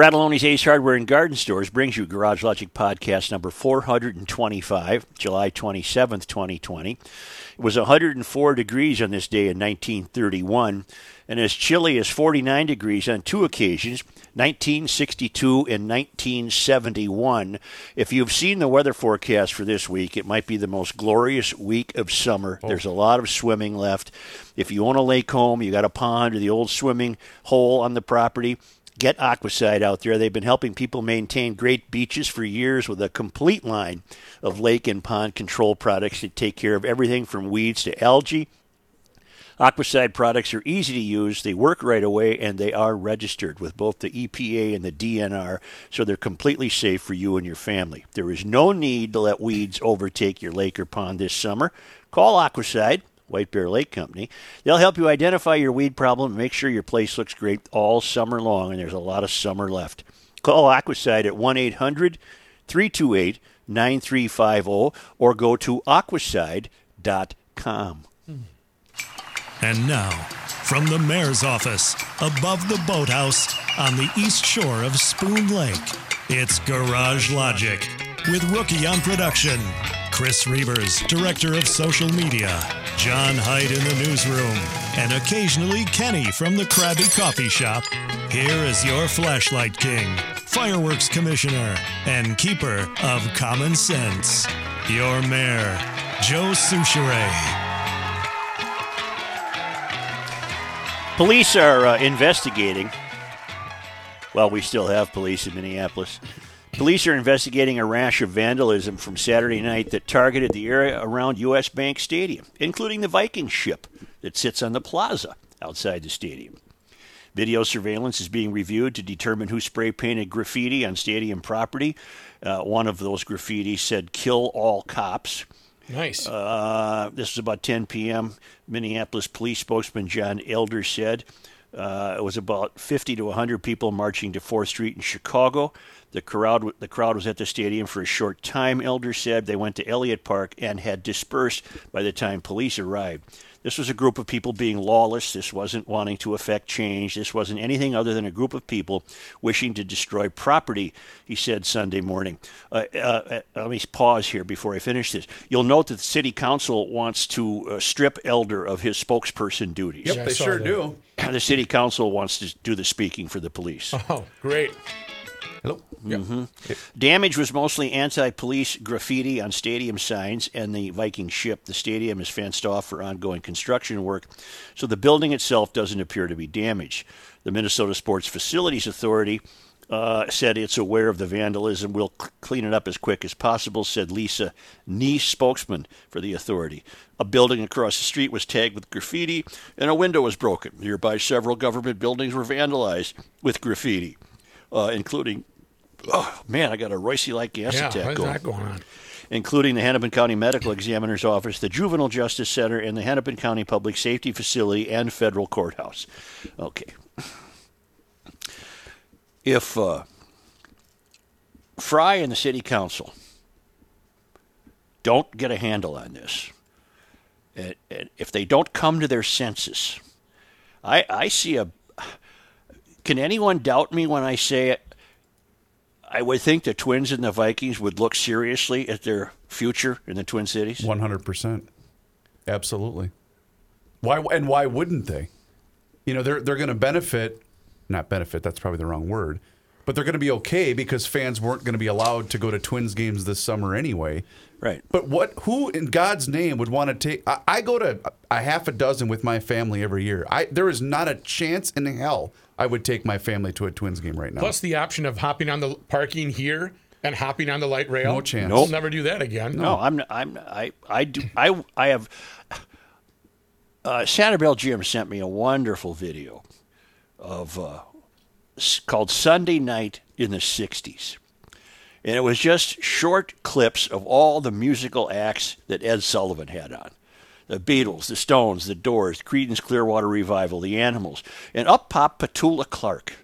Fratallone's Ace Hardware and Garden Stores brings you Garage Logic Podcast number 425, July 27th, 2020. It was 104 degrees on this day in 1931, and as chilly as 49 degrees on two occasions, 1962 and 1971. If you've seen the weather forecast for this week, it might be the most glorious week of summer. Oh. There's a lot of swimming left. If you own a lake home, you got a pond or the old swimming hole on the property, get Aquacide out there. They've been helping people maintain great beaches for years with a complete line of lake and pond control products that take care of everything from weeds to algae. Aquacide products are easy to use, they work right away, and they are registered with both the EPA and the DNR, so they're completely safe for you and your family. There is no need to let weeds overtake your lake or pond this summer. Call Aquacide. White Bear Lake Company. They'll help you identify your weed problem and make sure your place looks great all summer long, and there's a lot of summer left. Call Aquacide at 1 800 328 9350 or go to aquacide.com. And now, from the mayor's office, above the boathouse on the east shore of Spoon Lake, it's Garage Logic with Rookie on production, Chris Reavers, director of social media, John Hyde in the newsroom, and occasionally Kenny from the Krabby Coffee Shop. Here is your flashlight king, fireworks commissioner, and keeper of common sense, your mayor, Joe Soucheray. Police are uh, investigating. Well, we still have police in Minneapolis. Police are investigating a rash of vandalism from Saturday night that targeted the area around U.S. Bank Stadium, including the Viking ship that sits on the plaza outside the stadium. Video surveillance is being reviewed to determine who spray painted graffiti on stadium property. Uh, one of those graffiti said, Kill all cops. Nice. Uh, this was about 10 p.m. Minneapolis police spokesman John Elder said uh, it was about 50 to 100 people marching to 4th Street in Chicago. The crowd, the crowd was at the stadium for a short time, Elder said. They went to Elliott Park and had dispersed by the time police arrived. This was a group of people being lawless. This wasn't wanting to affect change. This wasn't anything other than a group of people wishing to destroy property, he said Sunday morning. Uh, uh, uh, let me pause here before I finish this. You'll note that the city council wants to uh, strip Elder of his spokesperson duties. Yep, Yeah, they sure that. do. The city council wants to do the speaking for the police. Oh, great. Hello. Damage was mostly anti police graffiti on stadium signs and the Viking ship. The stadium is fenced off for ongoing construction work, so the building itself doesn't appear to be damaged. The Minnesota Sports Facilities Authority uh, said it's aware of the vandalism. We'll c- clean it up as quick as possible, said Lisa Neese, spokesman for the authority. A building across the street was tagged with graffiti, and a window was broken. Nearby, several government buildings were vandalized with graffiti, uh, including oh man, I got a Royce-like gas Yeah, attack going. that going on? Including the Hennepin County Medical Examiner's Office, the Juvenile Justice Center, and the Hennepin County Public Safety Facility and Federal Courthouse. Okay. If uh, Frey and the City Council don't get a handle on this, and, and if they don't come to their senses, I, I see a. Can anyone doubt me when I say it? I would think the Twins and the Vikings would look seriously at their future in the Twin Cities. One hundred percent. Absolutely. Why and why wouldn't they? You know, they're they're going to benefit. Not benefit. That's probably the wrong word. But they're going to be okay because fans weren't going to be allowed to go to Twins games this summer anyway. Right. But what? Who in God's name would want to take? I, I go to a half a dozen with my family every year. I there is not a chance in hell I would take my family to a Twins game right now. Plus the option of hopping on the parking here and hopping on the light rail. No chance. We'll never do that again. No, I'm. I'm. I. I do. I. I have. Uh, Sanibel Jim sent me a wonderful video of uh, called Sunday Night in the '60s, and it was just short clips of all the musical acts that Ed Sullivan had on. The Beatles, the Stones, the Doors, Creedence Clearwater Revival, the Animals, and up popped Petula Clark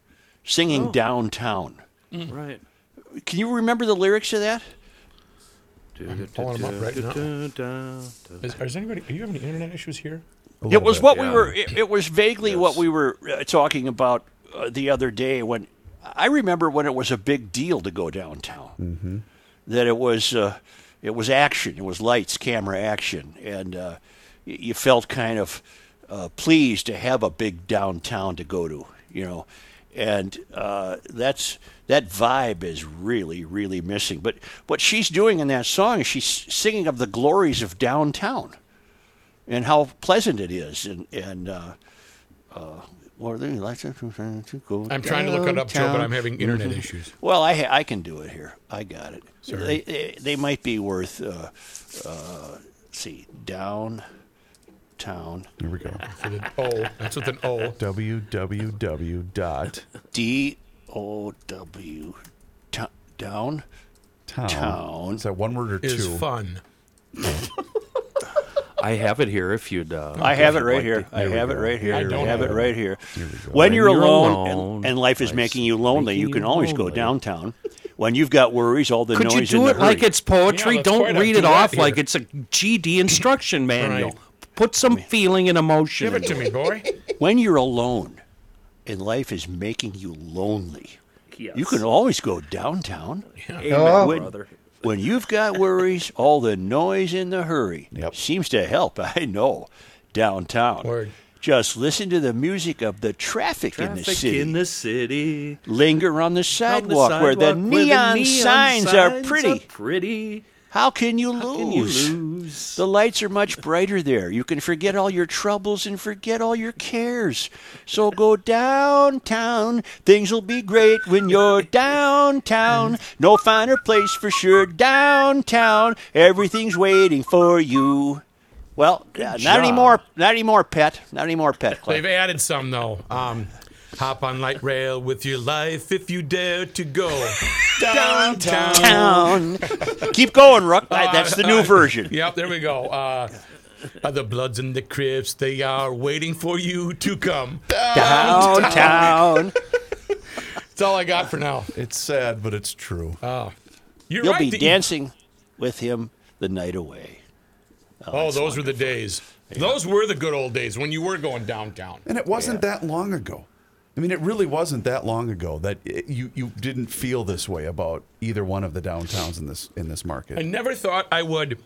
singing "Downtown." Right. Can you remember the lyrics of that? pulling 'em up right now. Is, is anybody? Are you having any internet issues here? It was bit, what we were. It, it was vaguely what we were uh, talking about uh, the other day when I remember when it was a big deal to go downtown. Mm-hmm. That it was uh, it was action. It was lights, camera, action, and uh, you felt kind of uh, pleased to have a big downtown to go to. You know, and uh, that's that vibe is really really missing. But what she's doing in that song is she's singing of the glories of downtown and how pleasant it is, and and. What are they like to go I'm trying to look it up, Joe, but? I'm having internet issues. Well, I ha- I can do it here. I got it. They, they they might be worth. Uh, uh, let's see, downtown. Here we go. With an O. That's with an O. www dot D O W. to- Down. town. Town. Is that one word or Is two? fun. I have it here if you'd. Uh, I have it right like here. to- I Here we have it right here. I I don't have have it it. right here. we. When, When you're, you're alone, alone, and, and life is life's making you lonely, you can you always go downtown. When you've got worries, all the Could you noise do and the it like it's poetry? Yeah, Don't read it off here. like it's a GD instruction manual. Right. Put some feeling and emotion. Give it to me, boy. when you're alone and life is making you lonely, Yes. you can always go downtown. Amen, when, brother. When you've got worries, all the noise and the hurry Yep. seems to help. I know. Downtown. Word. Just listen to the music of the traffic, in the city. in the city. Linger on the sidewalk, where the sidewalk where neon, signs, are pretty. pretty. How can you How lose? can you lose? The lights are much brighter there. You can forget all your troubles and forget all your cares. So go downtown. Things will be great when you're downtown. No finer place for sure. Downtown. Everything's waiting for you. Well, not job. anymore. Not anymore, pet. Not anymore, pet. Clive. They've added some though. Um, hop on light rail with your life if you dare to go downtown. Town. Keep going, Rook. That's the new uh, version. Yep, there we go. Uh, uh, the Bloods and the Crips, they are waiting for you to come. Downtown. That's all I got for now. It's sad, but it's true. You're You'll right. be the- dancing with him the night away. Oh, those were the days. Those were the good old days when you were going downtown. And it wasn't that long ago. I mean, it really wasn't that long ago that it, you you didn't feel this way about either one of the downtowns in this in this market. I never thought I would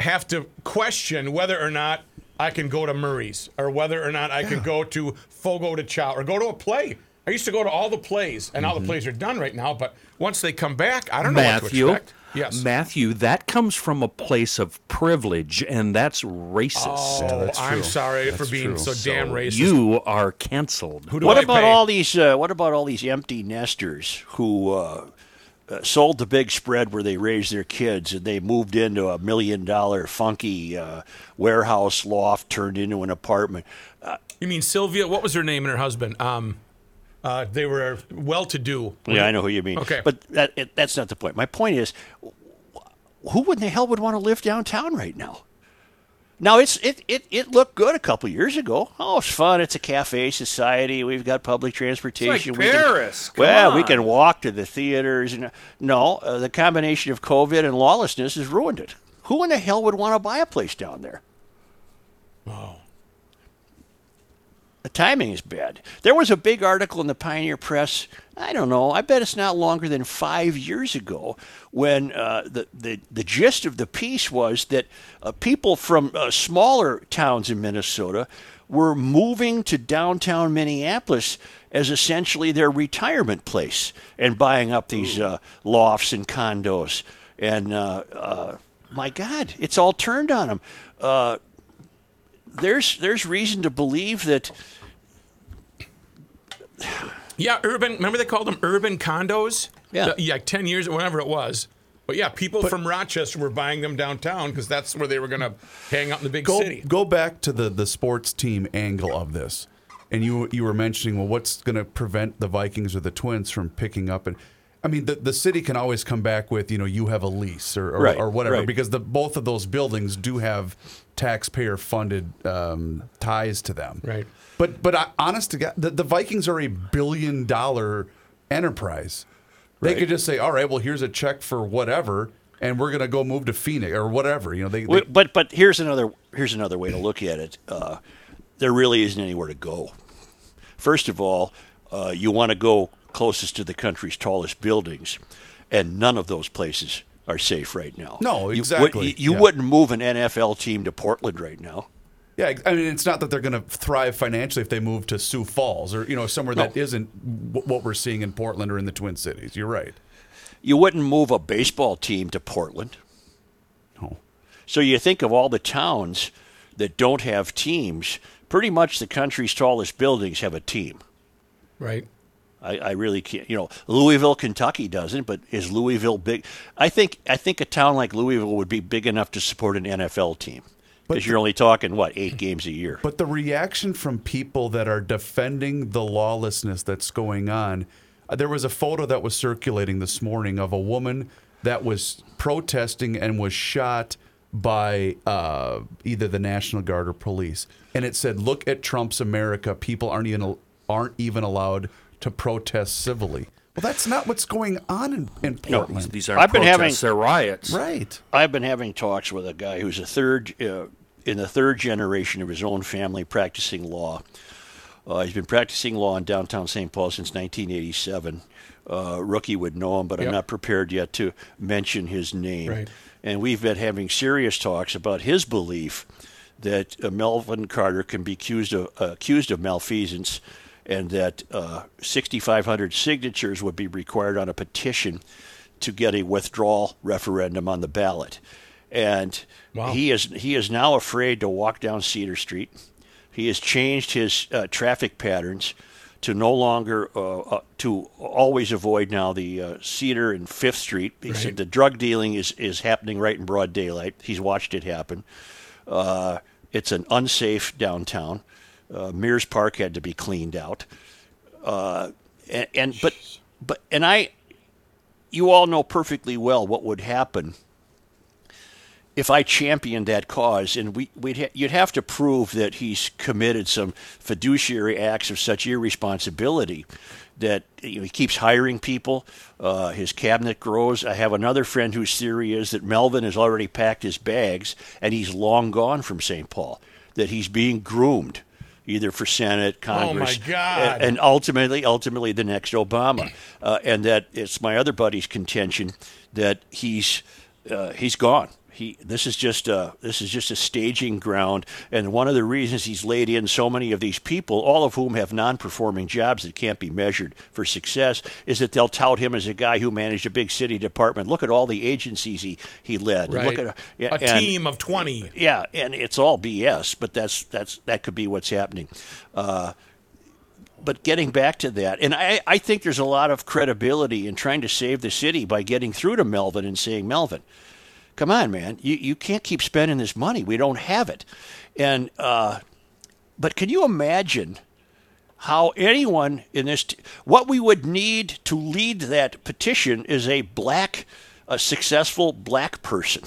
have to question whether or not I can go to Murray's or whether or not I can go to Fogo de Chao or go to a play. I used to go to all the plays, and all Mm-hmm. the plays are done right now. But once they come back, I don't know what to expect. Yes. Matthew, that comes from a place of privilege, and that's racist. Oh, that's I'm true. sorry for being true. so damn racist. You are canceled. Who do What I about pay? all these? Uh, what about all these empty nesters who uh, uh, sold the big spread where they raised their kids and they moved into a million dollar funky uh, warehouse loft turned into an apartment? You mean Sylvia? What was her name and her husband? Um, uh, they were well-to-do. Yeah, I know who you mean. Okay. but that it, that's not the point. My point is, who in the hell would want to live downtown right now? Now it's it, it, it looked good a couple years ago. Oh, it's fun. It's a cafe society. We've got public transportation. We can- Paris. Come well, we can walk to the theaters. And no, uh, the combination of COVID and lawlessness has ruined it. Who in the hell would want to buy a place down there? The timing is bad. There was a big article in the Pioneer Press. I don't know. I bet it's not longer than five years ago when uh, the, the the gist of the piece was that uh, people from uh, smaller towns in Minnesota were moving to downtown Minneapolis as essentially their retirement place and buying up these uh, lofts and condos. And uh, uh, my God, it's all turned on them. There's there's reason to believe that Yeah, urban. Remember they called them urban condos? Yeah. The- yeah, ten years or whatever it was. But yeah, people from Rochester were buying them downtown because that's where they were going to hang out in the big go city. go back to the the sports team angle of this, and you you were mentioning well, what's going to prevent the Vikings or the Twins from picking up and. I mean, the, the city can always come back with, you know, you have a lease or, or, Right, or whatever, right. because the both of those buildings do have taxpayer funded um, ties to them. Right. But but I, honest to God, the, the Vikings are a billion dollar enterprise. They Right. could just say, all right, well, here's a check for whatever, and we're going to go move to Phoenix or whatever. You know, they, they But but here's another here's another way to look at it. Uh, there really isn't anywhere to go. First of all, uh, you want to go closest to the country's tallest buildings, and none of those places are safe right now. No, You would- exactly. You, you Yeah. wouldn't move an NFL team to Portland right now. Yeah, I mean, it's not that they're going to thrive financially if they move to Sioux Falls or you know somewhere that No. isn't w- what we're seeing in Portland or in the Twin Cities. You're right. You wouldn't move a baseball team to Portland. No. So you think of all the towns that don't have teams. Pretty much the country's tallest buildings have a team. Right. I, I really can't. You know, Louisville, Kentucky doesn't, but is Louisville big? I think I think a town like Louisville would be big enough to support an NFL team because you're only talking what eight games a year. But the reaction from people that are defending the lawlessness that's going on, uh, there was a photo that was circulating this morning of a woman that was protesting and was shot by uh, either the National Guard or police, and it said, "Look at Trump's America. People aren't even aren't even allowed to protest civilly." Well, that's not what's going on in, in Portland. These aren't I've been having- protests, they're riots. right. I've been having talks with a guy who's a third uh, in the third generation of his own family practicing law. Uh, he's been practicing law in downtown St. Paul since 1987. Uh, rookie would know him, but I'm not prepared yet to mention his name. Right. And we've been having serious talks about his belief that uh, Melvin Carter can be accused of uh, accused of malfeasance, and that uh, 6,500 signatures would be required on a petition to get a withdrawal referendum on the ballot. And Wow. he is he is now afraid to walk down Cedar Street. He has changed his uh, traffic patterns to no longer uh, uh, to always avoid now the uh, Cedar and Fifth Street. He said the drug dealing is is happening right in broad daylight. He's watched it happen. Uh, it's an unsafe downtown. Uh, Mears Park had to be cleaned out. Uh, and, and but but and I, you all know perfectly well what would happen if I championed that cause, and we, we'd ha- you'd have to prove that he's committed some fiduciary acts of such irresponsibility that you know, he keeps hiring people. Uh, his cabinet grows. I have another friend whose theory is that Melvin has already packed his bags and he's long gone from St. Paul. That he's being groomed, either for Senate, Congress, God. a- and ultimately, ultimately, the next Obama. Uh, and that it's my other buddy's contention that he's uh, he's gone. He, this is just a this is just a staging ground, and one of the reasons he's laid in so many of these people, all of whom have non-performing jobs that can't be measured for success, is that they'll tout him as a guy who managed a big city department. Look at all the agencies he he led. Right. Look at yeah, a and- team of 20. yeah, and it's all BS, but that's that's that could be what's happening. Uh, but getting back to that, and I, I think there's a lot of credibility in trying to save the city by getting through to Melvin and saying, Melvin, come on, man, you, you can't keep spending this money. We don't have it. And uh, but can you imagine how anyone in this t- what we would need to lead that petition is a black, a successful black person.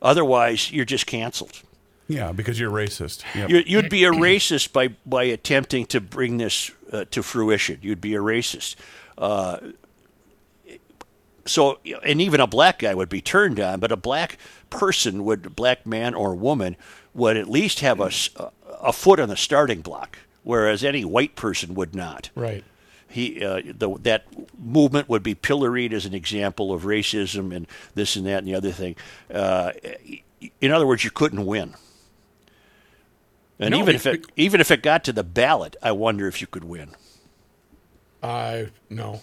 Otherwise, you're just canceled. Yeah, because you're racist. Yep. You- You'd be a racist by, by attempting to bring this uh, to fruition. You'd be a racist. Uh, so, and even a black guy would be turned on, but a black person would, black man or woman, would at least have a, a foot on the starting block, whereas any white person would not. Right. He, uh, the, that movement would be pilloried as an example of racism and this and that and the other thing. Uh, in other words, you couldn't win. And No, even if it even if it got to the ballot, I wonder if you could win. I no,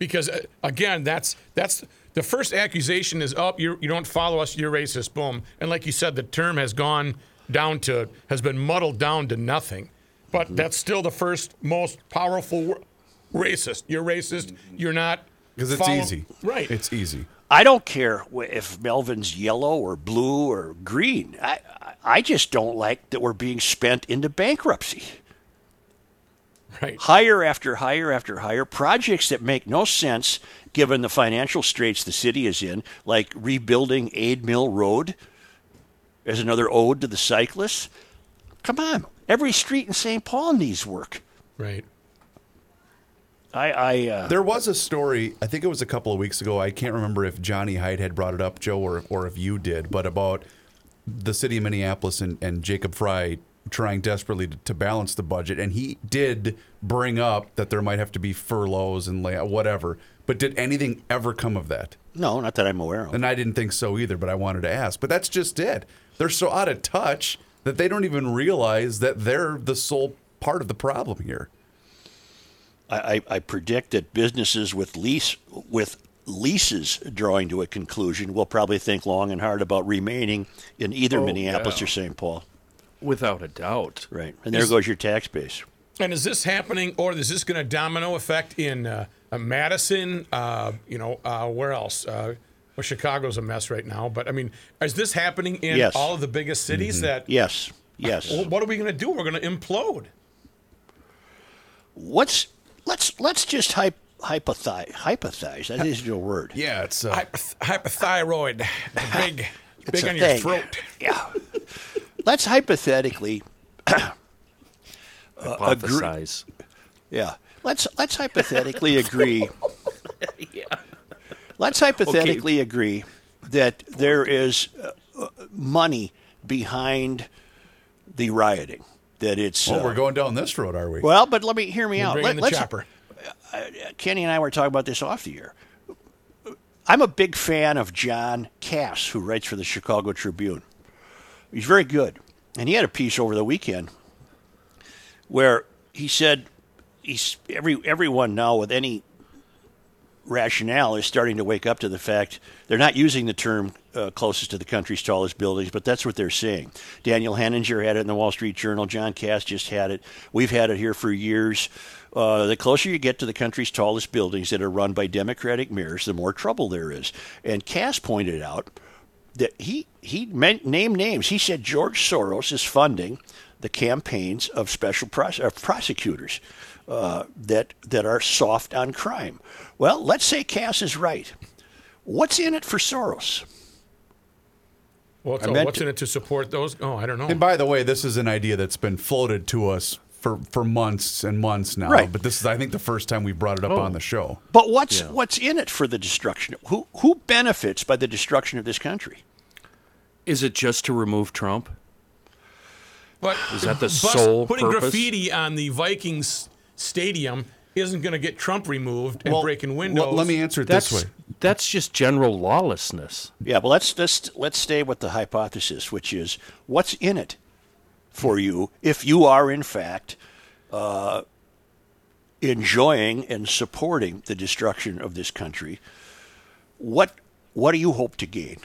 because uh, again, that's that's the first accusation is up. You you don't follow us. You're racist. Boom. And like you said, the term has gone down to has been muddled down to nothing. But Mm-hmm. that's still the first most powerful wor- racist. You're racist. You're not Because it's follow- easy. Right. It's easy. I don't care if Melvin's yellow or blue or green. I I- I just don't like that we're being spent into bankruptcy. Right. higher after higher after higher projects that make no sense given the financial straits the city is in, like rebuilding Ayd Mill Road as another ode to the cyclists. Come on, every street in St. Paul needs work. Right. I, I uh, There was a story, I think it was a couple of weeks ago. I can't remember if Johnny Hyde had brought it up, Joe, or, or if you did, but about the city of Minneapolis and, and Jacob Frey trying desperately to, to balance the budget, and he did bring up that there might have to be furloughs and whatever. But did anything ever come of that? No, not that I'm aware of. And I didn't think so either, but I wanted to ask. But that's just it. They're so out of touch that they don't even realize that they're the sole part of the problem here. I, I, I predict that businesses with lease with leases drawing to a conclusion will probably think long and hard about remaining in either oh, Minneapolis or St. Paul. Without a doubt. Right, and there Is- goes your tax base. And is this happening, or is this going to domino effect in uh, uh, Madison? Uh, you know, uh, where else? Uh, well, Chicago's a mess right now, but I mean, is this happening in Yes. all of the biggest cities? That Yes, yes. Well, what are we going to do? We're going to implode. What's let's let's just hype, hypothize hypothize. That is your word. Yeah, it's uh, Hypoth- hypothyroid, big, It's big a on your thing. throat. Yeah. Let's hypothetically, agree. yeah. Let's let's hypothetically agree. Let's hypothetically agree that there is uh, uh, money behind the rioting. That it's well, uh, we're going down this road, are we? well, but let me hear me We're out. Let, the us chopper. Kenny and I were talking about this off the air. I'm a big fan of John Kass, who writes for the Chicago Tribune. He's very good. And he had a piece over the weekend where he said he's every everyone now with any rationale is starting to wake up to the fact they're not using the term uh, closest to the country's tallest buildings, but that's what they're saying. Daniel Henninger had it in the Wall Street Journal. John Kass just had it. We've had it here for years. Uh, the closer you get to the country's tallest buildings that are run by Democratic mayors, the more trouble there is. And Kass pointed out that he he meant, named names. He said George Soros is funding the campaigns of special pros- of prosecutors uh, that that are soft on crime. Well, let's say Kass is right. What's in it for Soros? What's, I oh, what's to- in it to support those? Oh, I don't know. and by the way, this is an idea that's been floated to us for, for months and months now. Right. But this is, I think, the first time we brought it up oh. on the show. But what's what's in it for the destruction? Who who benefits by the destruction of this country? Is it just to remove Trump? But Is that the bus- sole putting purpose? graffiti on the Vikings stadium isn't going to get Trump removed and breaking windows. Well, let me answer it That's this way. that's just general lawlessness. Yeah, but let's let's let's stay with the hypothesis, which is what's in it for you if you are in fact uh, enjoying and supporting the destruction of this country. What what do you hope to gain?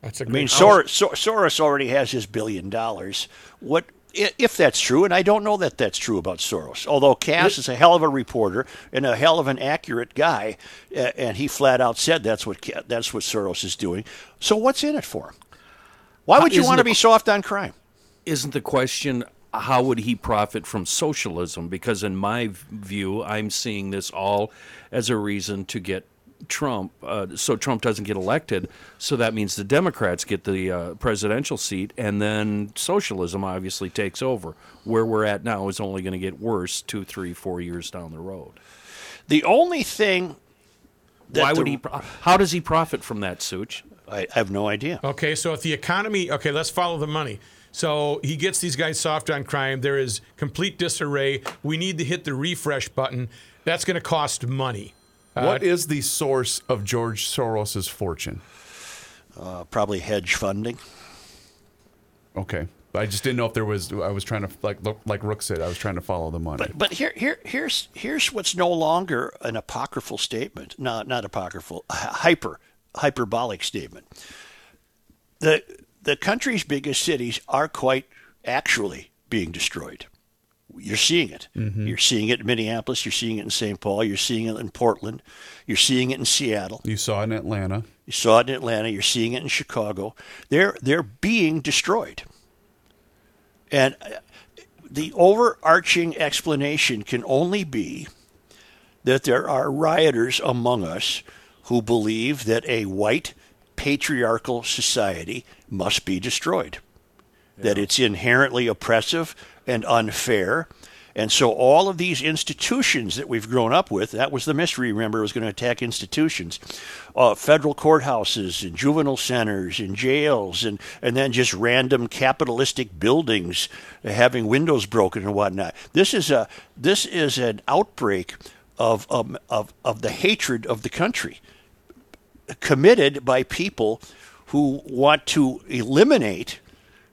That's a I mean, Sor- Sor- Soros already has his billion dollars. What if that's true? And I don't know that that's true about Soros. Although Kass is a hell of a reporter and a hell of an accurate guy, and he flat out said that's what that's what Soros is doing. So what's in it for him? Why would you isn't want to be soft on crime? Isn't the question how would he profit from socialism? Because in my view, I'm seeing this all as a reason to get Trump, uh, so Trump doesn't get elected. So that means the Democrats get the uh, presidential seat, and then socialism obviously takes over. Where we're at now is only going to get worse two, three, four years down the road. The only thing that Why the- would he? pro- How does he profit from that, Such? I, I have no idea. Okay, so if the economy, okay, let's follow the money. So he gets these guys soft on crime. There is complete disarray. We need to hit the refresh button. That's going to cost money. what is the source of George Soros's fortune? Uh, probably hedge funding. Okay. I just didn't know if there was. I was trying to like look, like Rook said. I was trying to follow the money. But but here here here's here's what's no longer an apocryphal statement. Not not apocryphal, hyper hyperbolic statement. The the country's biggest cities are quite actually being destroyed. You're seeing it. You're seeing it in Minneapolis. You're seeing it in St. Paul. You're seeing it in Portland. You're seeing it in Seattle. you saw it in Atlanta. You saw it in Atlanta. You're seeing it in Chicago. They're they're being destroyed. And uh, the overarching explanation can only be that there are rioters among us who believe that a white patriarchal society must be destroyed. That it's inherently oppressive and unfair, And so all of these institutions that we've grown up with, that was the mystery, remember, was going to attack institutions. Uh, federal courthouses and juvenile centers and jails and, and then just random capitalistic buildings having windows broken and whatnot. This is a this is an outbreak of, of, of, of the hatred of the country committed by people who want to eliminate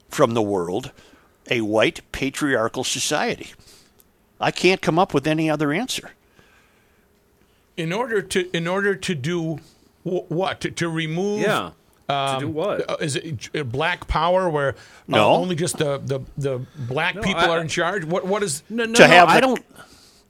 from the world a white patriarchal society. I can't come up with any other answer. In order to in order to do wh- what to, to remove Yeah. to do what? Uh, it black power where uh, No. only just the, the, the black people I- are in charge? What what is no, no, to no, have I the- don't.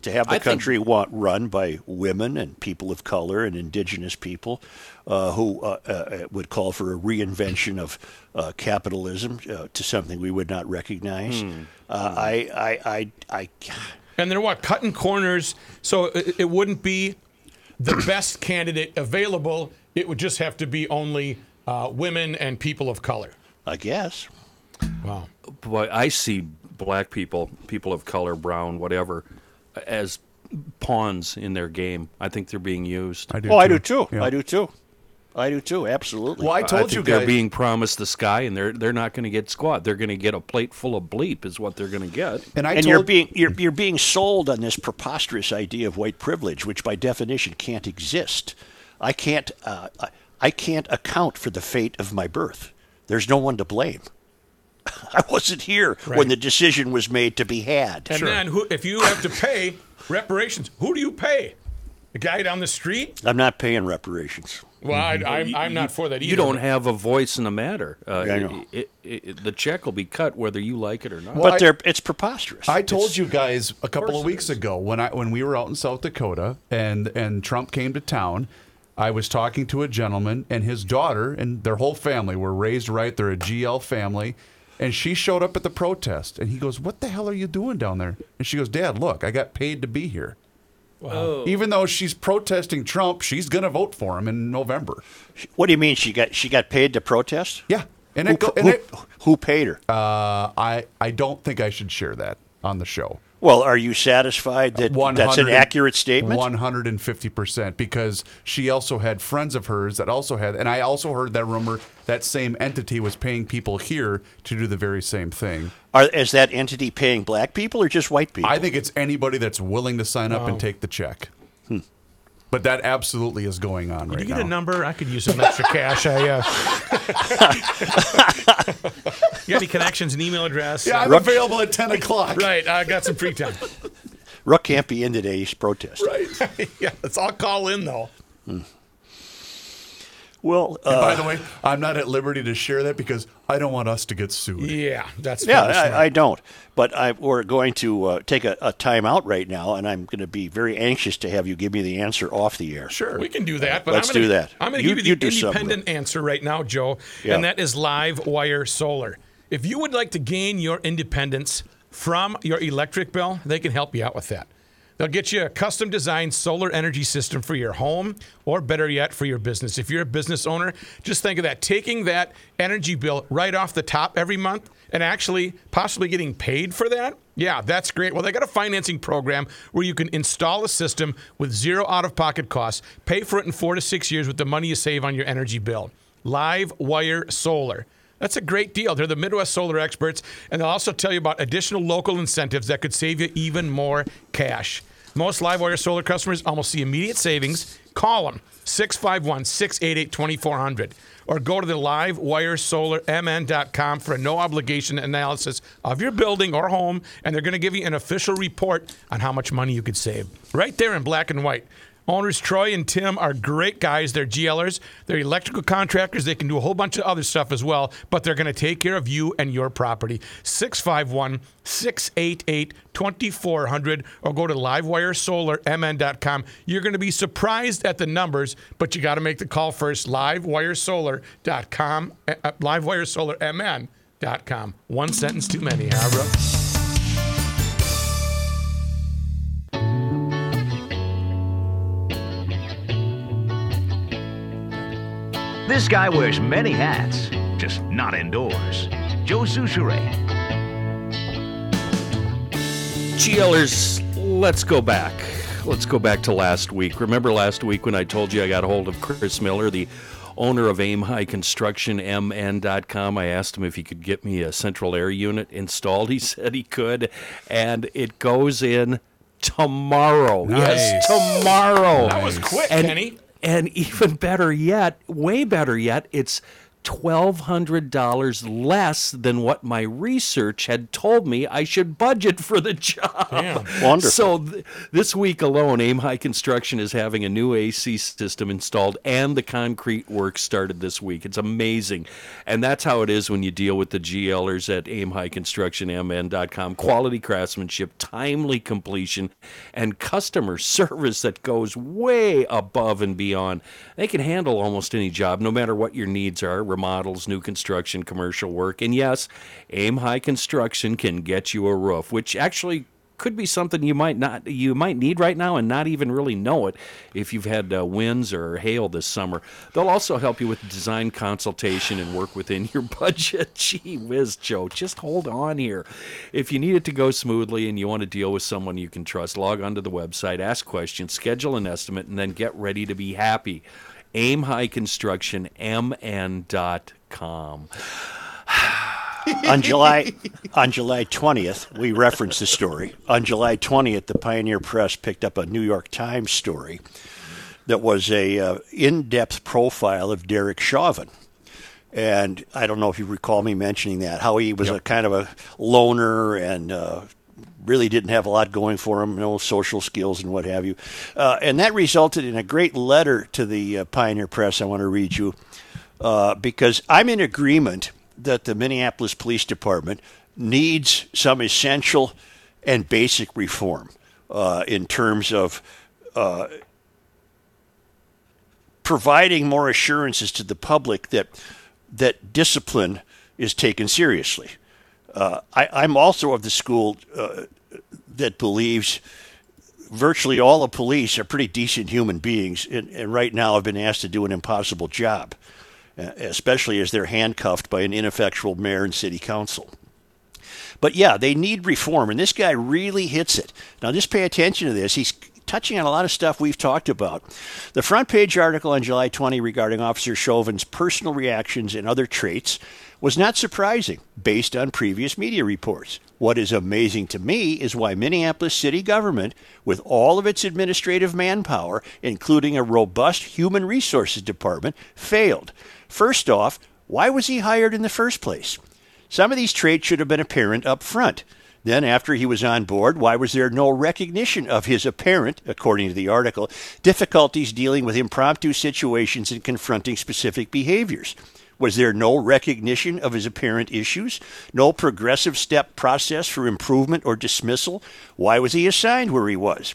To have the I think- country want, run by women and people of color and indigenous people uh, who uh, uh, would call for a reinvention of uh, capitalism uh, to something we would not recognize. Uh, I, I, I, I, and they're what cutting corners so it, it wouldn't be the best candidate available. It would just have to be only uh, women and people of color. I guess. Wow. Boy, I see black people, people of color, brown, whatever, as pawns in their game. I think they're being used. I do Oh, I too. do too. Yeah. I do too. I do too. Absolutely. Well, I I told think you guys they're being promised the sky, and they're they're not going to get squat. They're going to get a plate full of bleep, is what they're going to get. and I and told you're being you're, you're being sold on this preposterous idea of white privilege, which by definition can't exist. I can't uh, I- I can't account for the fate of my birth. There's no one to blame. I wasn't here Right. when the decision was made to be had. And then who, if you have to pay reparations, who do you pay? The guy down the street? I'm not paying reparations. Well, I, I'm, I'm not for that either. You don't have a voice in the matter. Uh, Yeah, I know. It, it, it- the check will be cut whether you like it or not. Well, But I- they're, it's preposterous. I told It's- you guys a couple course of weeks ago when I when we were out in South Dakota and and Trump came to town. I was talking to a gentleman and his daughter and their whole family were raised right. They're a GL family. And she showed up at the protest and he goes, What the hell are you doing down there? And she goes, Dad, look, I got paid to be here. Wow. Even though she's protesting Trump, she's going to vote for him in November. What do you mean she got she got paid to protest? Yeah. And Who, it, go, and who, it who paid her? uh, I, I don't think I should share that on the show. Well, are you satisfied that that's an accurate statement? 150% because she also had friends of hers that also had and I also heard that rumor that same entity was paying people here to do the very same thing. Are, is that entity paying black people or just white people? I think it's anybody that's willing to sign up and take the check. But that absolutely is going on right now. Right you get now. a number? I could use some extra cash. I, uh... you got any connections an email address? yeah, I'm Rook- available at 10 o'clock. Right, I got some free time. Rook can't be in today's protest. Right. yeah, let's all call in though. Well, And uh, by the way, I'm not at liberty to share that because I don't want us to get sued. Yeah, that's yeah. I, I don't. But I, we're going to uh, take a, a time out right now, and I'm going to be very anxious to have you give me the answer off the air. Sure. We can do that, but Let's I'm gonna, do that. I'm going to give you you do the something. independent answer right now, Joe, Yeah. and that is Live Wire Solar. If you would like to gain your independence from your electric bill, they can help you out with that. They'll get you a custom designed solar energy system for your home, or better yet, for your business. If you're a business owner, just think of that taking that energy bill right off the top every month and actually possibly getting paid for that. Yeah, that's great. Well, they got a financing program where you can install a system with zero out of pocket costs, pay for it in four to six years with the money you save on your energy bill. Live Wire Solar. That's a great deal. They're the Midwest solar experts, and they'll also tell you about additional local incentives that could save you even more cash. Most LiveWire solar customers almost see immediate savings. Call them 651 688 2400 or go to the livewiresolarmn.com for a no obligation analysis of your building or home, and they're going to give you an official report on how much money you could save. Right there in black and white. Owners Troy and Tim are great guys. They're GLers. They're electrical contractors. They can do a whole bunch of other stuff as well, but they're going to take care of you and your property. 651 688 2400 or go to livewiresolarmn.com. You're going to be surprised at the numbers, but you got to make the call first. Livewiresolar.com, uh, livewiresolarmn.com. One sentence too many, huh, bro? This guy wears many hats, just not indoors. Joe Soucheray. GLers, let's go back. Let's go back to last week. Remember last week when I told you I got a hold of Chris Miller, the owner of Aim High Construction, MN.com. I asked him if he could get me a central air unit installed. He said he could, and it goes in tomorrow. Yes, tomorrow. That was quick, and, Kenny. And even better yet, way better yet, it's $1,200 less than what my research had told me I should budget for the job. Damn. Wonderful. So th- this week alone, Aim High Construction is having a new AC system installed, and the concrete work started this week. It's amazing, and that's how it is when you deal with the GLers at Aim High Construction MN.com. Quality craftsmanship, timely completion, and customer service that goes way above and beyond. They can handle almost any job, no matter what your needs are remodels, new construction, commercial work. And yes, Aim High Construction can get you a roof, which actually could be something you might not you might need right now and not even really know it if you've had uh, winds or hail this summer. They'll also help you with design consultation and work within your budget. Gee whiz, Joe, just hold on here. If you need it to go smoothly and you want to deal with someone you can trust, log onto the website, ask questions, schedule an estimate, and then get ready to be happy. Aim High Construction, mn.com. on July on July 20th, we referenced the story. On July 20th, the Pioneer Press picked up a New York Times story that was a uh, in-depth profile of Derek Chauvin. And I don't know if you recall me mentioning that, how he was a kind of a loner and uh, really didn't have a lot going for him, no social skills and what have you. Uh, and that resulted in a great letter to the uh, Pioneer Press I want to read you uh, because I'm in agreement that the Minneapolis Police Department needs some essential and basic reform uh, in terms of uh, providing more assurances to the public that that discipline is taken seriously. Uh, I, I'm also of the school uh, that believes virtually all the police are pretty decent human beings, and, and right now have been asked to do an impossible job, uh, especially as they're handcuffed by an ineffectual mayor and city council. But yeah, they need reform, and this guy really hits it. Now, just pay attention to this. He's touching on a lot of stuff we've talked about. The front page article on July 20 regarding Officer Chauvin's personal reactions and other traits was not surprising based on previous media reports. What is amazing to me is why Minneapolis city government, with all of its administrative manpower, including a robust human resources department, failed. First off, why was he hired in the first place? Some of these traits should have been apparent up front. Then, after he was on board, why was there no recognition of his apparent, according to the article, difficulties dealing with impromptu situations and confronting specific behaviors? Was there no recognition of his apparent issues? No progressive step process for improvement or dismissal? Why was he assigned where he was?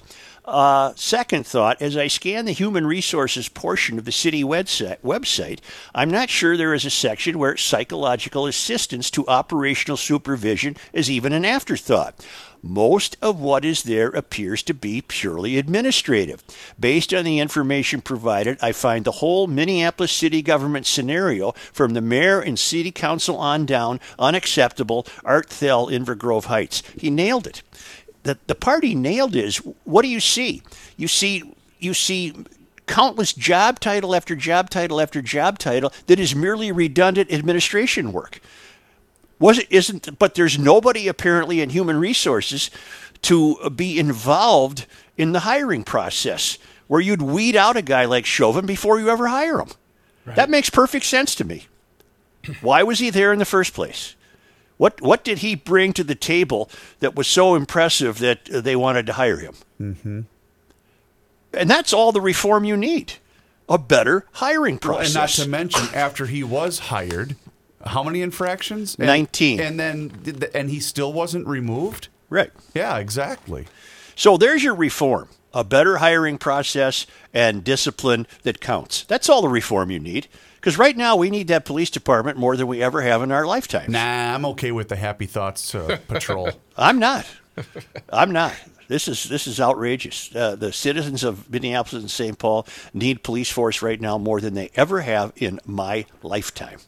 Uh, second thought, as I scan the human resources portion of the city website, I'm not sure there is a section where psychological assistance to operational supervision is even an afterthought. Most of what is there appears to be purely administrative. Based on the information provided, I find the whole Minneapolis city government scenario, from the mayor and city council on down, unacceptable. Art Thel, Inver Grove Heights. He nailed it the, the part he nailed is what do you see? You see you see countless job title after job title after job title that is merely redundant administration work. Was it isn't but there's nobody apparently in human resources to be involved in the hiring process where you'd weed out a guy like Chauvin before you ever hire him. That makes perfect sense to me. Why was he there in the first place? What what did he bring to the table that was so impressive that uh, they wanted to hire him? Mm-hmm. And that's all the reform you need: a better hiring Well, process. and not to mention, after he was hired, how many infractions? And, 19. And then, and he still wasn't removed. right. Yeah, exactly. So there's your reform: a better hiring process and discipline that counts. That's all the reform you need. Because right now we need that police department more than we ever have in our lifetime. Nah, I'm okay with the Happy Thoughts uh, patrol. I'm not. I'm not. This is this is outrageous. Uh, the citizens of Minneapolis and St. Paul need police force right now more than they ever have in my lifetime.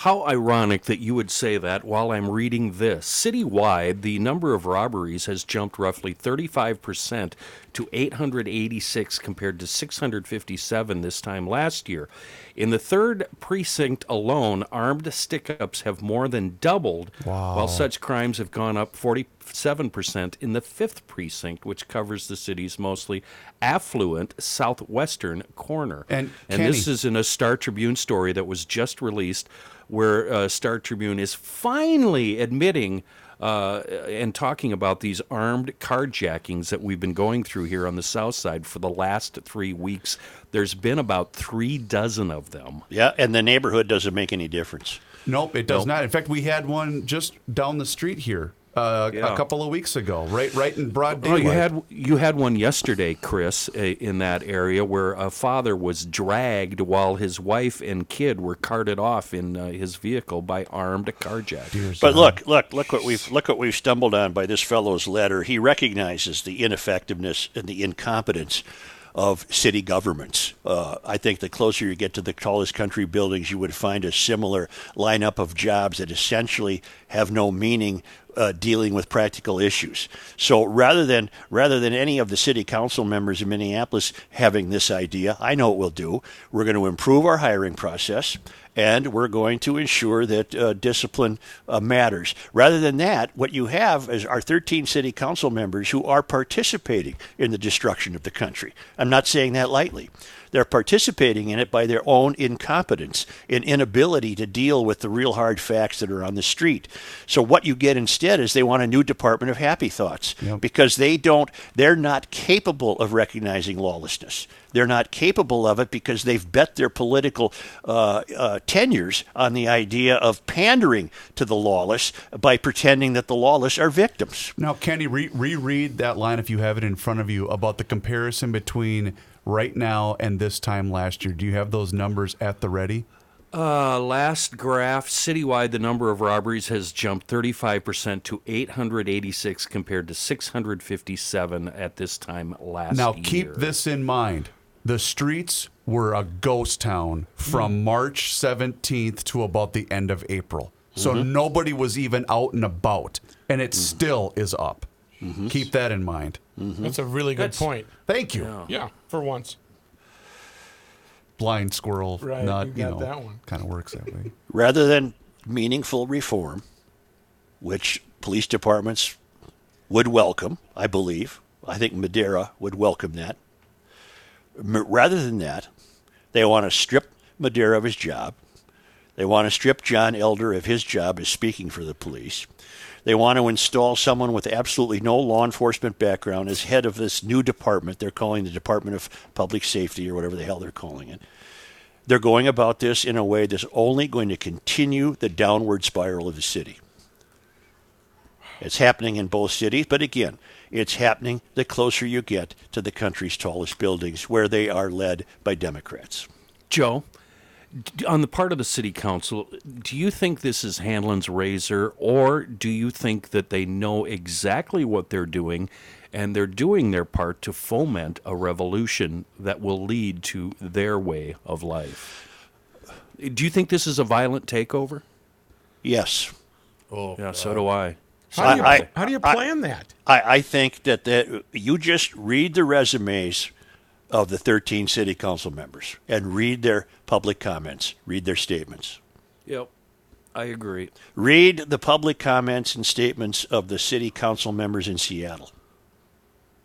How ironic that you would say that while I'm reading this. Citywide, the number of robberies has jumped roughly 35% to 886 compared to 657 this time last year. In the third precinct alone, armed stick ups have more than doubled, while such crimes have gone up 47% in the fifth precinct, which covers the city's mostly affluent southwestern corner. And and this is in a Star Tribune story that was just released, where uh, Star Tribune is finally admitting uh, and talking about these armed carjackings that we've been going through here on the south side for the last three weeks. There's been about three dozen of them. Yeah, and the neighborhood doesn't make any difference. Nope, it does not. In fact, we had one just down the street here uh, Yeah. a couple of weeks ago, right, right in broad Oh, daylight. you had you had one yesterday, Chris, in that area where a father was dragged while his wife and kid were carted off in uh, his vehicle by armed carjackers. But look, look, look what we've look what we've stumbled on by this fellow's letter. He recognizes the ineffectiveness and the incompetence of city governments. Uh, I think the closer you get to the tallest country buildings, you would find a similar lineup of jobs that essentially have no meaning uh, dealing with practical issues. So rather than rather than any of the city council members in Minneapolis having this idea, I know what we'll do. We're going to improve our hiring process, and we're going to ensure that uh, discipline uh, matters. Rather than that, what you have is our 13 city council members who are participating in the destruction of the country. I'm not saying that lightly. They're participating in it by their own incompetence and inability to deal with the real hard facts that are on the street. So what you get instead is they want a new department of happy thoughts because they don't they're not capable of recognizing lawlessness. They're not capable of it because they've bet their political uh, uh, tenures on the idea of pandering to the lawless by pretending that the lawless are victims. Now, Kenny, re- reread that line if you have it in front of you about the comparison between right now and this time last year. Do you have those numbers at the ready? Uh, last graph, citywide, the number of robberies has jumped 35% to 886 compared to 657 at this time last Now, year. Now, keep this in mind. The streets were a ghost town from hmm. March 17th to about the end of April. So mm-hmm. nobody was even out and about, and it mm-hmm. still is up. Mm-hmm. Keep that in mind. Mm-hmm. That's a really good That's- point. Thank you. Yeah, for once. Blind squirrel, Right, not you you know, that one. kind of works that way. rather than meaningful reform, which police departments would welcome, I believe. I think Medaria would welcome that. Rather than that, they want to strip Medaria of his job. They want to strip John Elder of his job as speaking for the police. They want to install someone with absolutely no law enforcement background as head of this new department. They're calling the Department of Public Safety or whatever the hell they're calling it. They're going about this in a way that's only going to continue the downward spiral of the city. It's happening in both cities, but again, it's happening the closer you get to the country's tallest buildings, where they are led by Democrats. Joe, on the part of the city council, do you think this is Hanlon's razor, or do you think that they know exactly what they're doing and they're doing their part to foment a revolution that will lead to their way of life? Do you think this is a violent takeover? Yes, Oh, Yeah, so do I. How do you, I- I- how do you I- plan that? I, I think that, that you just read the resumes of the 13 city council members and read their public comments, read their statements. Yep, I agree. Read the public comments and statements of the city council members in Seattle.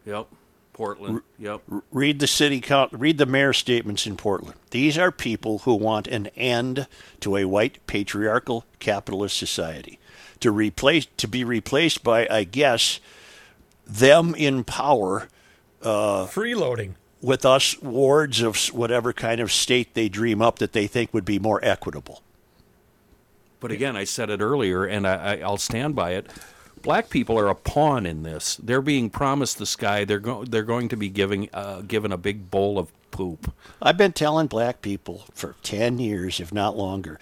Yep, Portland. Yep. read the city count, read the mayor's statements in Portland. These are people who want an end to a white patriarchal capitalist society, to replace to be replaced by, I guess, them in power uh, Freeloading. With us wards of whatever kind of state they dream up that they think would be more equitable. But again, I said it earlier, and I, I, I'll stand by it. Black people are a pawn in this. They're being promised the sky. They're go- they're going to be giving uh, given a big bowl of poop. I've been telling black people for 10 years, if not longer,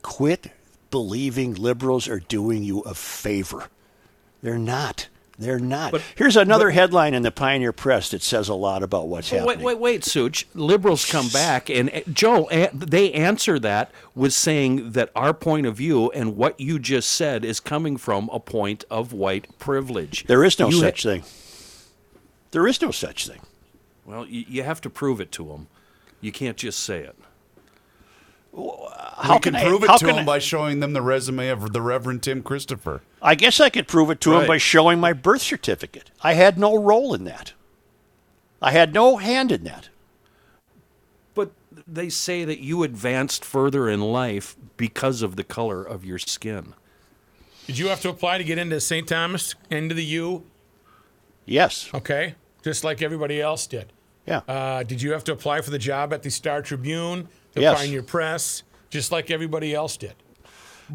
quit believing liberals are doing you a favor. They're not. They're not. Here's another headline in the Pioneer Press that says a lot about what's happening. wait, wait, wait, Such. Liberals come back, and uh, Joe, a- they answer that with saying that our point of view and what you just said is coming from a point of white privilege. There is no You ha- such thing. There is no such thing. Well, you, you have to prove it to them. You can't just say it. How we can, I- prove it to can them by showing them the resume of the Reverend Tim Christopher. I guess I could prove it to him Right. by showing my birth certificate. I had no role in that. I had no hand in that. But they say that you advanced further in life because of the color of your skin. Did you have to apply to get into St. Thomas, into the U? Yes. Okay, just like everybody else did. Yeah. Uh, did you have to apply for the job at the Star Tribune, the Yes. Pioneer Press, just like everybody else did?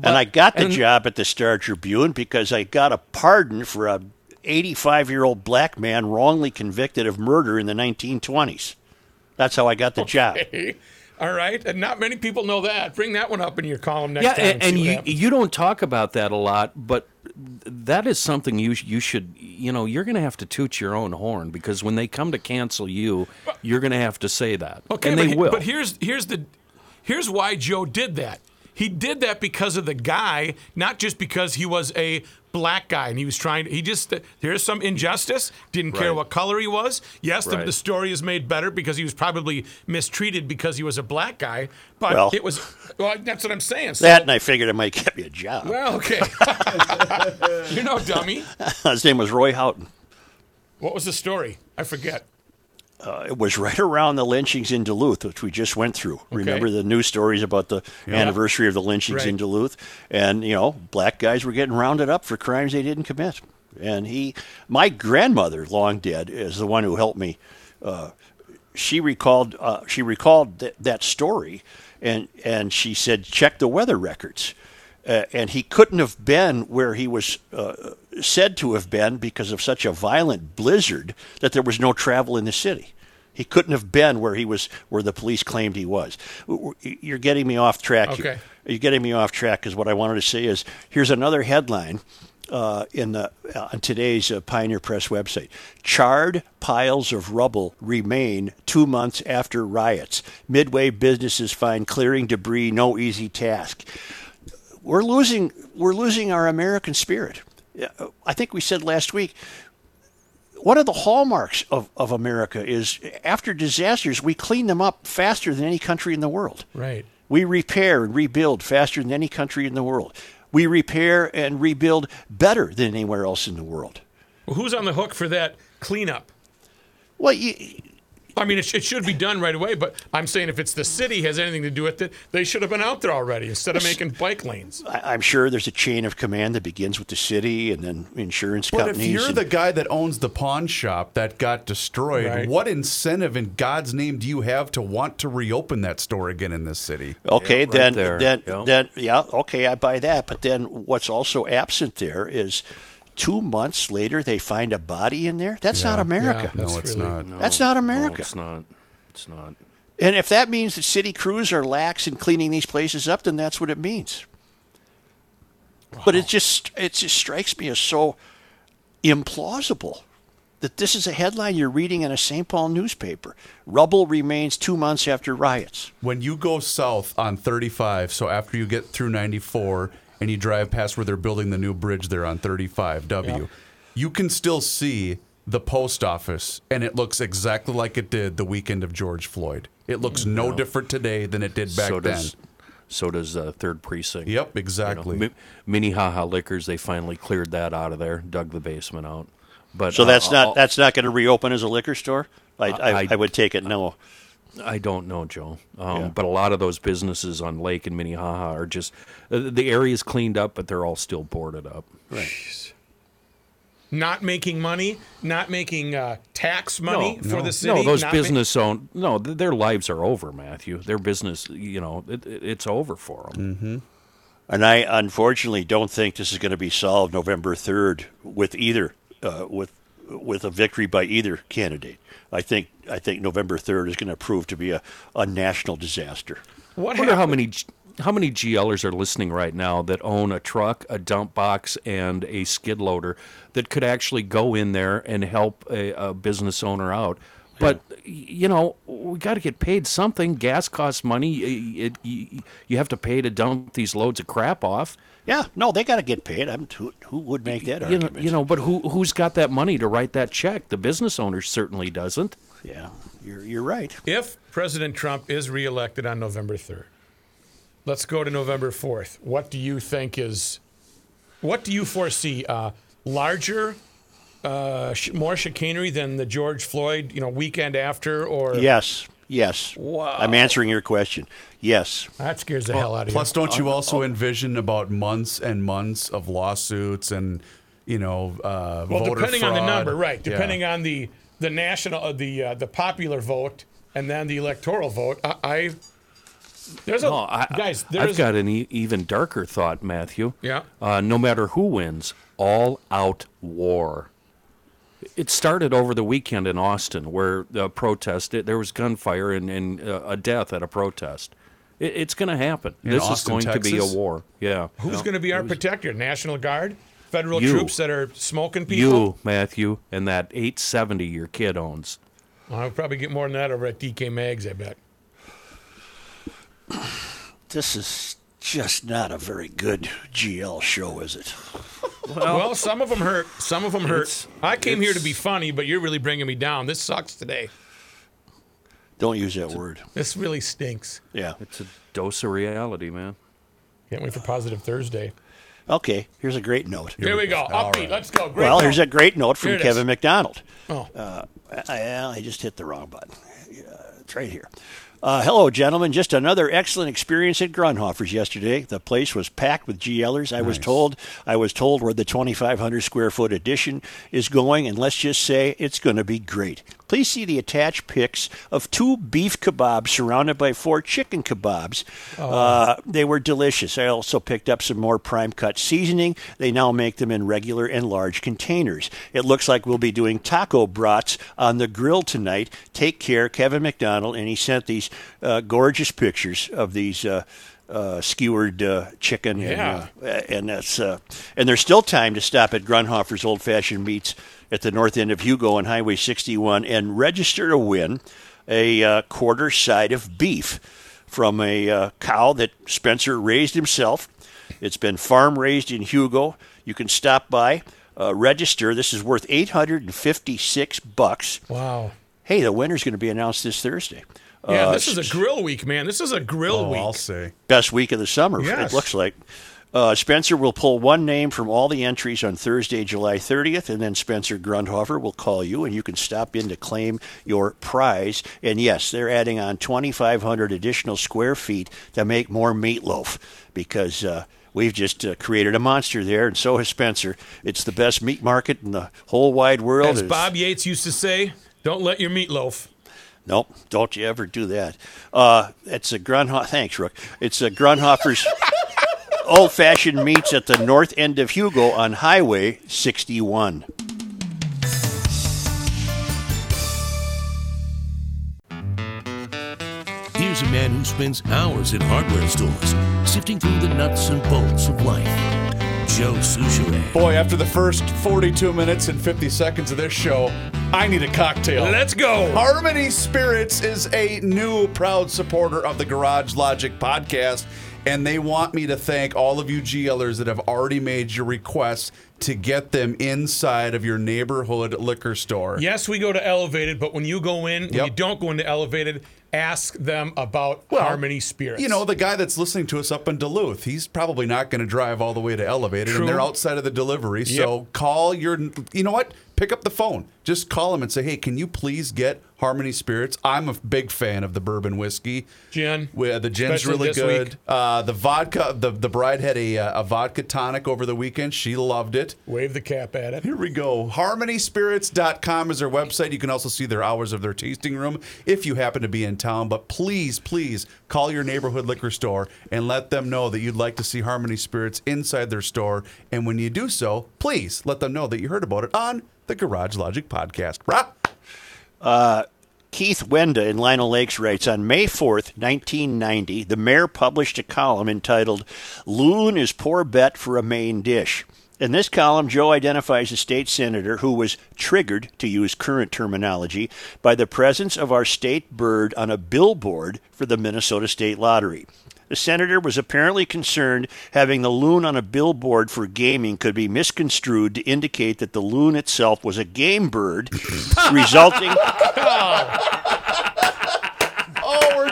and I got the and- job at the Star Tribune because I got a pardon for a 85 year old black man wrongly convicted of murder in the 1920s. That's how I got the job. All right, and not many people know that. Bring that one up in your column next yeah, time. and, and you happens. you don't talk about that a lot, but that is something you you should you know you're going to have to toot your own horn because when they come to cancel you, you're going to have to say that, Okay, and but, they he- will. but here's here's the here's why Joe did that. He did that because of the guy, not just because he was a black guy and he was trying. to, He just here's some injustice. Didn't care Right. what color he was. Yes, the, Right. the story is made better because he was probably mistreated because he was a black guy. But Well- it was well. That's what I'm saying. So, That and I figured it might get me a job. well, okay. you know, dummy. His name was Roy Houghton. What was the story? I forget. It was right around the lynchings in Duluth, which we just went through. Remember the news stories about the anniversary of the lynchings in Duluth, and you know, black guys were getting rounded up for crimes they didn't commit. And he, my grandmother, long dead, is the one who helped me. Uh, she recalled uh, she recalled th- that story, and and she said check the weather records, uh, and he couldn't have been where he was uh, said to have been because of such a violent blizzard that there was no travel in the city. He couldn't have been where he was, where the police claimed he was. You're getting me off track. here. Okay. You're getting me off track because what I wanted to say is here's another headline uh, in the uh, on today's uh, Pioneer Press website. Charred piles of rubble remain two months after riots. Midway businesses find clearing debris no easy task. We're losing we're losing our American spirit. Yeah, I think we said last week one of the hallmarks of, of America is after disasters, we clean them up faster than any country in the world. Right. We repair and rebuild faster than any country in the world. We repair and rebuild better than anywhere else in the world. Well, who's on the hook for that cleanup? Well, you, I mean, it, sh- it should be done right away, but I'm saying if it's the city has anything to do with it, they should have been out there already instead of making bike lanes. I- I'm sure there's a chain of command that begins with the city and then insurance But if companies. you're and- the guy that owns the pawn shop that got destroyed, Right. what incentive in God's name do you have to want to reopen that store again in this city? Okay, right then, there. then, Yeah. then, yeah, okay, I buy that. But then, what's also absent there is two months later they find a body in there. That's not America. Yeah. no, it's really- not. No, That's not no, America. it's not. It's not. And if that means that city crews are lax in cleaning these places up, then that's what it means. But it just it just strikes me as so implausible that this is a headline you're reading in a St. Paul newspaper. Rubble remains two months after riots. When you go south on 35, so after you get through 94 and you drive past where they're building the new bridge there on 35W, Yeah. you can still see the post office, and it looks exactly like it did the weekend of George Floyd. It looks no different today than it did back so then. does so does uh, third precinct. Yep, You know, exactly. Mi- Minnehaha Liquors, they finally cleared that out of there, dug the basement out. But So uh, that's not I'll- that's not going to reopen as a liquor store. I, I, I- I would take it no. I don't know, Joe. Um, Yeah. But a lot of those businesses on Lake and Minnehaha are just uh, the area's cleaned up, but they're all still boarded up. Right. Not making money, not making uh, tax money for the city. No, those not ma- business own no, th- their lives are over, Matthew. Their business, you know, it, it- it's over for them. And I unfortunately don't think this is going to be solved November third with either uh, with with a victory by either candidate. I think I think November third is going to prove to be a, a national disaster. what I wonder how many j- how many GLers are listening right now that own a truck, a dump box, and a skid loader that could actually go in there and help a, a business owner out? But y- you know, we got to get paid something. Gas costs money. Y- It, you, you have to pay to dump these loads of crap off. Yeah, no, they got to get paid. I'm, who, who would make that You know, argument? you know, but who who's got that money to write that check? The business owner certainly doesn't. yeah, you're you're right. If President Trump is reelected on November 3rd, let's go to November 4th. What do you think is, what do you foresee? Uh, larger, uh, sh- more chicanery than the George Floyd, you know, weekend after, or Yes, yes. Wow. I'm answering your question. Yes. that scares the hell out of you. Plus, you. don't you also envision about months and months of lawsuits and you know, uh, Well, voter depending on the number, right? Yeah. Depending on the the national, uh, the uh, the popular vote, and then the electoral vote. I, I there's a No, I, guys. There's I've got an e- even darker thought, Matthew. Yeah. Uh, no matter who wins, all out war. It started over the weekend in Austin, where the protest, it, there was gunfire and, and uh, a death at a protest. It, it's going to happen. In this Austin, is going to be a war. Yeah. Who's going to be our protector? National Guard, federal You. troops that are smoking people. You, Matthew, and that 870 your kid owns. I'll probably get more than that over at DK Mags. I bet. This is just not a very good GL show, is it? Well, some of them hurt. Some of them hurt. I came here to be funny, but you're really bringing me down. This sucks today. Don't use that word. This really stinks. Yeah. It's a dose of reality, man. Can't wait for Positive Thursday. Okay, here's a great note. Here we go. All Upbeat. right. Let's go. Great. well, note. here's a great note from Here it Kevin. McDonald. Oh. Uh, I, I just hit the wrong button. Uh, it's right here. Uh, hello, gentlemen. Just another excellent experience at Grundhofer's yesterday. The place was packed with GLers. I was told I was told where the 2,500 square foot addition is going, and let's just say it's going to be great. Please see the attached pics of two beef kebabs surrounded by four chicken kebabs. Uh, they were delicious. I also picked up some more prime cut seasoning. They now make them in regular and large containers. It looks like we'll be doing taco brats on the grill tonight. Take care, Kevin McDonald. And he sent these uh, gorgeous pictures of these. Uh, uh, skewered uh, chicken, Yeah. and, uh, and that's uh, and there's still time to stop at Grundhofer's Old Fashioned Meats at the north end of Hugo on Highway 61 and register to win a uh, quarter side of beef from a uh, cow that Spencer raised himself. It's been farm raised in Hugo. You can stop by, uh, register. This is worth 856 bucks. wow. Hey, the winner's going to be announced this Thursday. Yeah, Uh, this is a grill week, man. This is a grill Oh, week. I'll say. best week of the summer. Yes. It looks like. Uh, Spencer will pull one name from all the entries on Thursday, July 30th, and then Spencer Grundhofer will call you, and you can stop in to claim your prize. And yes, they're adding on 2,500 additional square feet to make more meatloaf because uh, we've just uh, created a monster there, and so has Spencer. It's the best meat market in the whole wide world. As It's- Bob Yates used to say, don't let your meat loaf. Nope, don't you ever do that. Uh, it's a Grundhofer. Thanks, Rook. It's a Grundhofer's old fashioned meats at the north end of Hugo on Highway 61. Here's a man who spends hours in hardware stores, sifting through the nuts and bolts of life. Joe Soucheray. Boy, after the first 42 minutes and 50 seconds of this show, I need a cocktail. Let's go. Harmony Spirits is a new proud supporter of the Garage Logic podcast, and they want me to thank all of you GLers that have already made your requests to get them inside of your neighborhood liquor store. Yes, we go to Elevated, but when you go in, when Yep. you don't go into Elevated, ask them about Well, Harmony Spirits. You know, the guy that's listening to us up in Duluth, he's probably not going to drive all the way to Elevated, True. and they're outside of the delivery. So call your, you know what? Pick up the phone. Just call them and say, hey, can you please get Harmony Spirits? I'm a big fan of the bourbon whiskey. Gin. Well, the gin's Especially really good. Uh, the vodka, the, the bride had a, uh, a vodka tonic over the weekend. She loved it. Wave the cap at it. Here we go. HarmonySpirits.com is their website. You can also see their hours of their tasting room if you happen to be in town. But please, please call your neighborhood liquor store and let them know that you'd like to see Harmony Spirits inside their store. And when you do so, please let them know that you heard about it on the Garage Logic podcast. Rah! Keith Wenda in Lino Lakes writes On May 4th, 1990, the mayor published a column entitled Loon is Poor Bet for a Main Dish. In this column, Joe identifies a state senator who was triggered, to use current terminology, by the presence of our state bird on a billboard for the Minnesota State Lottery. The senator was apparently concerned having the loon on a billboard for gaming could be misconstrued to indicate that the loon itself was a game bird, resulting. Oh.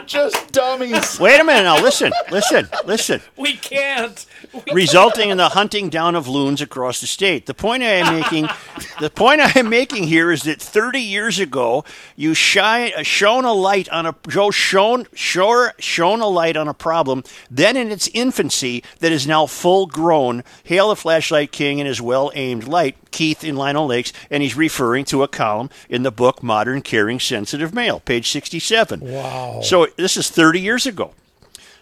We're just dummies. Wait a minute now, listen, listen, listen. We can't. resulting in the hunting down of loons across the state. The point I am making, the point I am making here is that 30 years ago, you shine, uh, shone a light on a Joe shone, sure, shone a light on a problem. Then in its infancy, that is now full grown. Hail the flashlight king and his well aimed light. Keith in Lino Lakes, and he's referring to a column in the book Modern Caring Sensitive Male, page 67. Wow. So this is 30 years ago.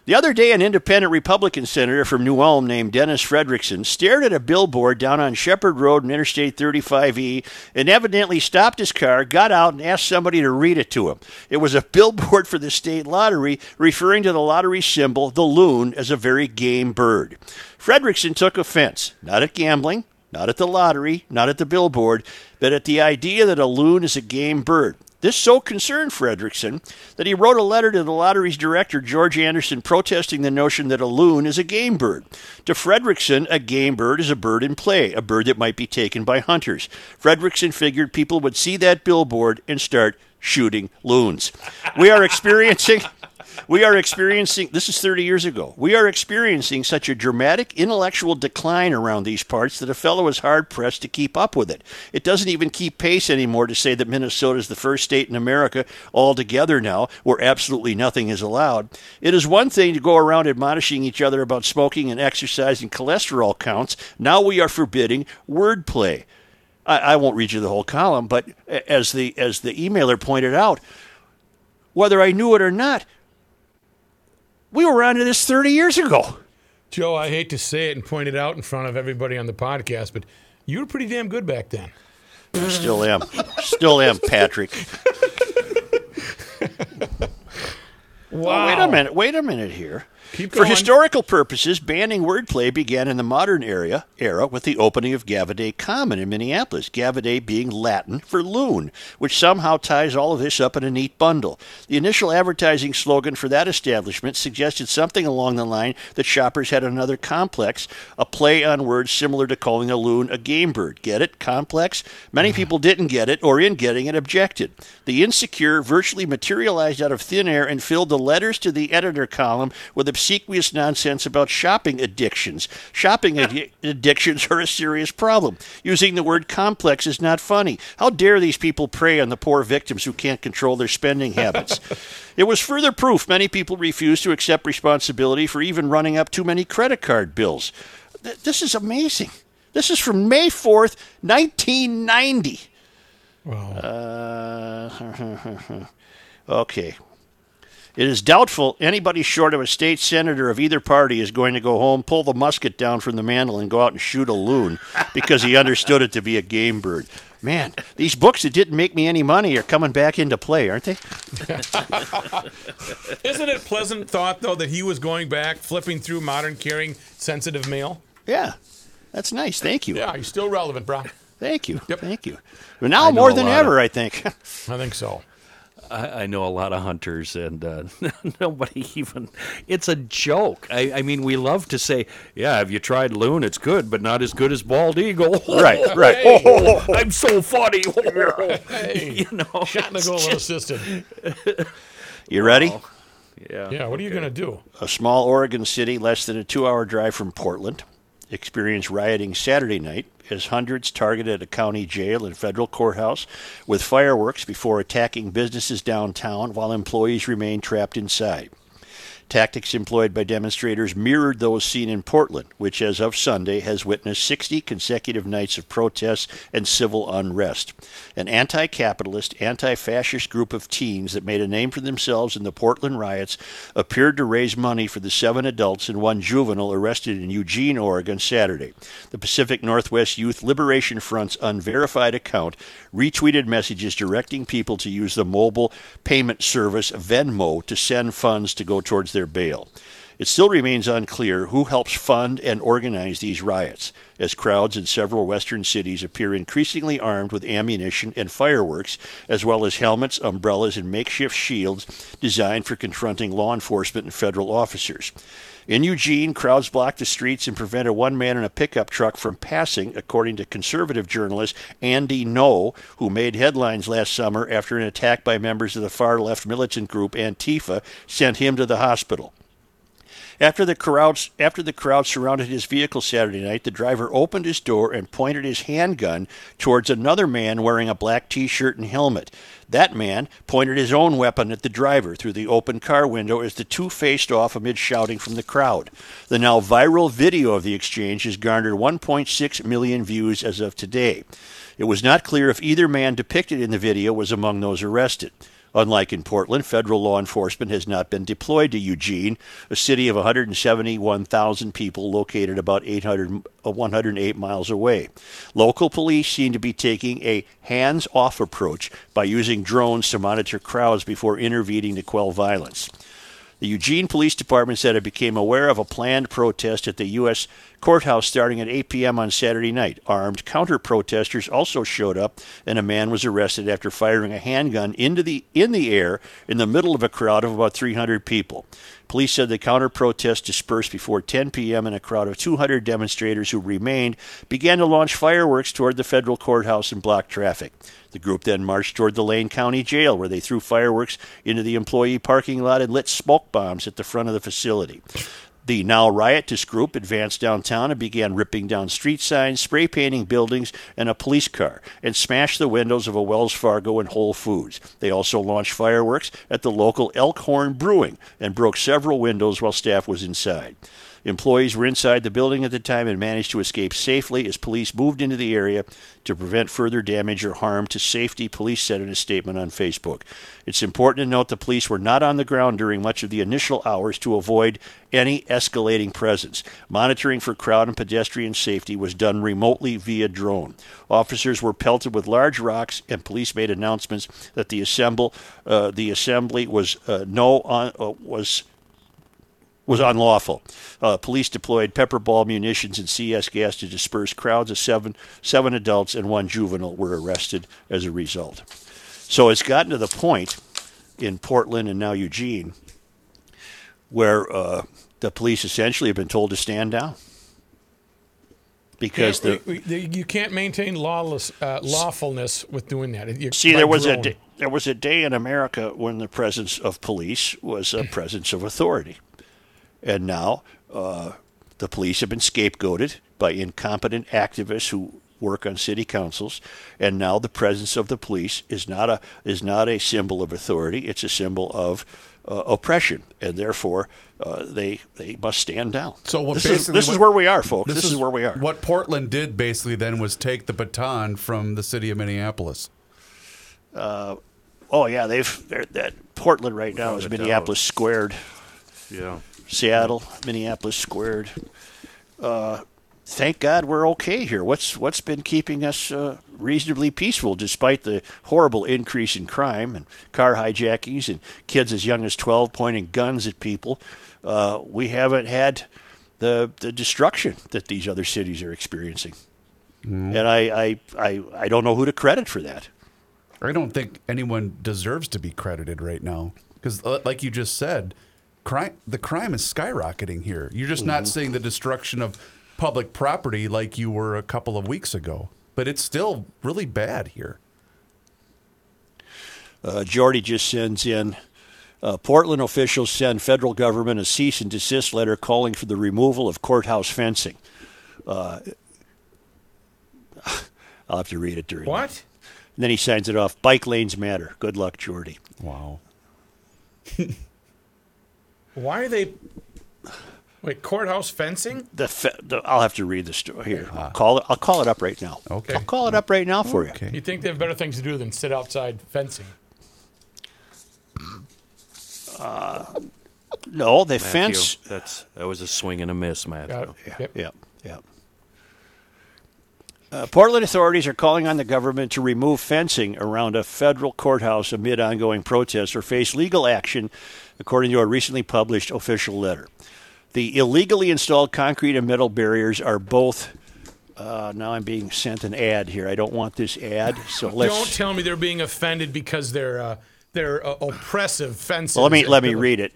The other day, an independent Republican senator from New Ulm named Dennis Frederickson stared at a billboard down on Shepard Road and Interstate 35E and evidently stopped his car, got out, and asked somebody to read it to him. It was a billboard for the state lottery referring to the lottery symbol, the loon, as a very game bird. Frederickson took offense, not at gambling, not at the lottery, not at the billboard, but at the idea that a loon is a game bird. This so concerned Frederickson that he wrote a letter to the lottery's director, George Anderson, protesting the notion that a loon is a game bird. To Frederickson, a game bird is a bird in play, a bird that might be taken by hunters. Frederickson figured people would see that billboard and start shooting loons. We are experiencing. We are experiencing, this is 30 years ago, we are experiencing such a dramatic intellectual decline around these parts that a fellow is hard pressed to keep up with it. It doesn't even keep pace anymore to say that Minnesota is the first state in America altogether now where absolutely nothing is allowed. It is one thing to go around admonishing each other about smoking and exercise and cholesterol counts. Now we are forbidding wordplay. I, I won't read you the whole column, but as the as the emailer pointed out, whether I knew it or not, we were onto this 30 years ago. Joe, I hate to say it and point it out in front of everybody on the podcast, but you were pretty damn good back then. Still am. Still am, Patrick. Wow. Wait a minute. Wait a minute here. Keep For going. historical purposes, banning wordplay began in the modern era, era with the opening of Gaviidae Common in Minneapolis, Gaviidae being Latin for loon, which somehow ties all of this up in a neat bundle. The initial advertising slogan for that establishment suggested something along the line that shoppers had another complex, a play on words similar to calling a loon a game bird. Get it? Complex? Many mm-hmm. people didn't get it, or in getting it, objected. The insecure virtually materialized out of thin air and filled the letters to the editor column with obsequious nonsense about shopping addictions. Shopping addi- addictions are a serious problem. Using the word complex is not funny. How dare these people prey on the poor victims who can't control their spending habits? it was further proof many people refuse to accept responsibility for even running up too many credit card bills. Th- This is amazing. This is from May 4th, 1990. Uh, okay. It is doubtful anybody short of a state senator of either party is going to go home, pull the musket down from the mantle, and go out and shoot a loon because he understood it to be a game bird. Man, these books that didn't make me any money are coming back into play, aren't they? Isn't it pleasant thought though that he was going back, flipping through modern caring sensitive male? Yeah. That's nice. Thank you. Yeah, you're still relevant, bro. Thank you. Yep. Thank you. But now more than lot of- ever, I think. I think so. I, I know a lot of hunters, and uh, nobody even. It's a joke. I, I mean, we love to say, "Yeah, have you tried loon? It's good, but not as good as bald eagle." right, right. Hey. I'm so funny. Hey, you know, shot in the it's goal just- assistant. You ready? yeah. Yeah, what are you gonna do? A small Oregon city less than a two hour drive from Portland experienced rioting Saturday night as hundreds targeted a county jail and federal courthouse with fireworks before attacking businesses downtown while employees remained trapped inside. Tactics employed by demonstrators mirrored those seen in Portland, which, as of Sunday, has witnessed 60 consecutive nights of protests and civil unrest. An anti capitalist, anti fascist group of teens that made a name for themselves in the Portland riots appeared to raise money for the seven adults and one juvenile arrested in Eugene, Oregon, Saturday. The Pacific Northwest Youth Liberation Front's unverified account retweeted messages directing people to use the mobile payment service Venmo to send funds to go towards their bail. It still remains unclear who helps fund and organize these riots, as crowds in several western cities appear increasingly armed with ammunition and fireworks, as well as helmets, umbrellas, and makeshift shields designed for confronting law enforcement and federal officers. In Eugene, crowds blocked the streets and prevented one man in a pickup truck from passing, according to conservative journalist Andy Ngo, who made headlines last summer after an attack by members of the far left militant group Antifa sent him to the hospital. After the crowd after the crowd surrounded his vehicle Saturday night, the driver opened his door and pointed his handgun towards another man wearing a black t-shirt and helmet. That man pointed his own weapon at the driver through the open car window as the two faced off amid shouting from the crowd. The now viral video of the exchange has garnered 1.6 million views as of today. It was not clear if either man depicted in the video was among those arrested. Unlike in Portland, federal law enforcement has not been deployed to Eugene, a city of 171,000 people located about 800, uh, 108 miles away. Local police seem to be taking a hands off approach by using drones to monitor crowds before intervening to quell violence. The Eugene Police Department said it became aware of a planned protest at the U.S. courthouse starting at 8 p.m. on Saturday night. Armed counter protesters also showed up, and a man was arrested after firing a handgun into the in the air in the middle of a crowd of about 300 people. Police said the counter protests dispersed before 10 p.m., and a crowd of 200 demonstrators who remained began to launch fireworks toward the federal courthouse and block traffic. The group then marched toward the Lane County Jail, where they threw fireworks into the employee parking lot and lit smoke bombs at the front of the facility. The now riotous group advanced downtown and began ripping down street signs, spray painting buildings and a police car, and smashed the windows of a Wells Fargo and Whole Foods. They also launched fireworks at the local Elkhorn Brewing and broke several windows while staff was inside. Employees were inside the building at the time and managed to escape safely as police moved into the area to prevent further damage or harm to safety, police said in a statement on Facebook. It's important to note the police were not on the ground during much of the initial hours to avoid any escalating presence. Monitoring for crowd and pedestrian safety was done remotely via drone. Officers were pelted with large rocks, and police made announcements that the assemble uh, the assembly was uh, no on, uh, was was unlawful. Uh, police deployed pepper ball munitions and CS gas to disperse crowds of seven seven adults and one juvenile were arrested as a result. So it's gotten to the point in Portland and now Eugene where uh, the police essentially have been told to stand down because Yeah, the we- you can't maintain lawless uh, lawfulness with doing that. You- See, there was a day, there was a day in America when the presence of police was a presence of authority, and now uh, the police have been scapegoated by incompetent activists who work on city councils, and now the presence of the police is not a is not a symbol of authority; it's a symbol of uh, oppression, and therefore uh, they they must stand down. So what this is this is what- where we are, folks. This, is, where we are. What Portland did basically then was take the baton from the city of Minneapolis. Oh yeah, they've they're, that Portland right now is it Minneapolis squared. Yeah. Seattle, Minneapolis squared. Uh, thank God we're okay here. What's what's been keeping us uh, reasonably peaceful despite the horrible increase in crime and car hijackings and kids as young as twelve pointing guns at people? Uh, we haven't had the the destruction that these other cities are experiencing, and I, I I I don't know who to credit for that. I don't think anyone deserves to be credited right now because, like you just said, crime the crime is skyrocketing here. You're just not seeing the destruction of public property like you were a couple of weeks ago, but it's still really bad here. Uh, Jordy just sends in. Uh, Portland officials send federal government a cease and desist letter calling for the removal of courthouse fencing. Uh, I'll have to read it during. What? And then he signs it off. Bike lanes matter. Good luck, Jordy. Wow. Why are they? Wait, courthouse fencing? The, fe- the I'll have to read the story here. I'll call it. I'll call it up right now. Okay. I'll call it up right now for Okay. You think they have better things to do than sit outside fencing? you. No, they Matthew, fence. That's that was a swing and a miss, Matthew. Got it. Yep. Yeah, yeah. Uh, Portland authorities are calling on the government to remove fencing around a federal courthouse amid ongoing protests or face legal action, according to a recently published official letter. The illegally installed concrete and metal barriers are both. Uh, now I'm being sent an ad here. I don't want this ad, so let's. Don't tell me they're being offended because they're uh, they're uh, oppressive fences. Well, let me let me read it.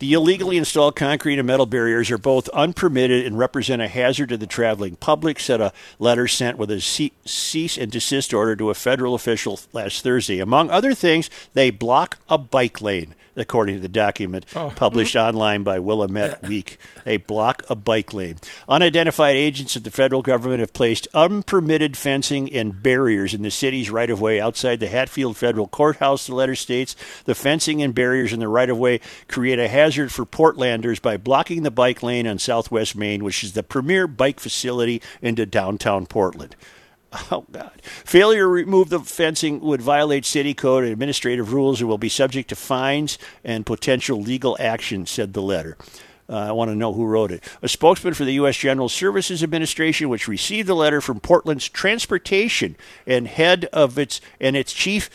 The illegally installed concrete and metal barriers are both unpermitted and represent a hazard to the traveling public, said a letter sent with a cease and desist order to a federal official last Thursday. Among other things, they block a bike lane, according to the document oh. mm-hmm. published online by Willamette Week. They block a bike lane. Unidentified agents of the federal government have placed unpermitted fencing and barriers in the city's right of way outside the Hatfield Federal Courthouse, the letter states. The fencing and barriers in the right of way create a hazard for Portlanders by blocking the bike lane on Southwest Main, which is the premier bike facility into downtown Portland. Oh, God. Failure to remove the fencing would violate city code and administrative rules and will be subject to fines and potential legal action, said the letter. Uh, I want to know who wrote it. A spokesman for the U.S. General Services Administration, which received the letter from Portland's transportation and head of its and its chief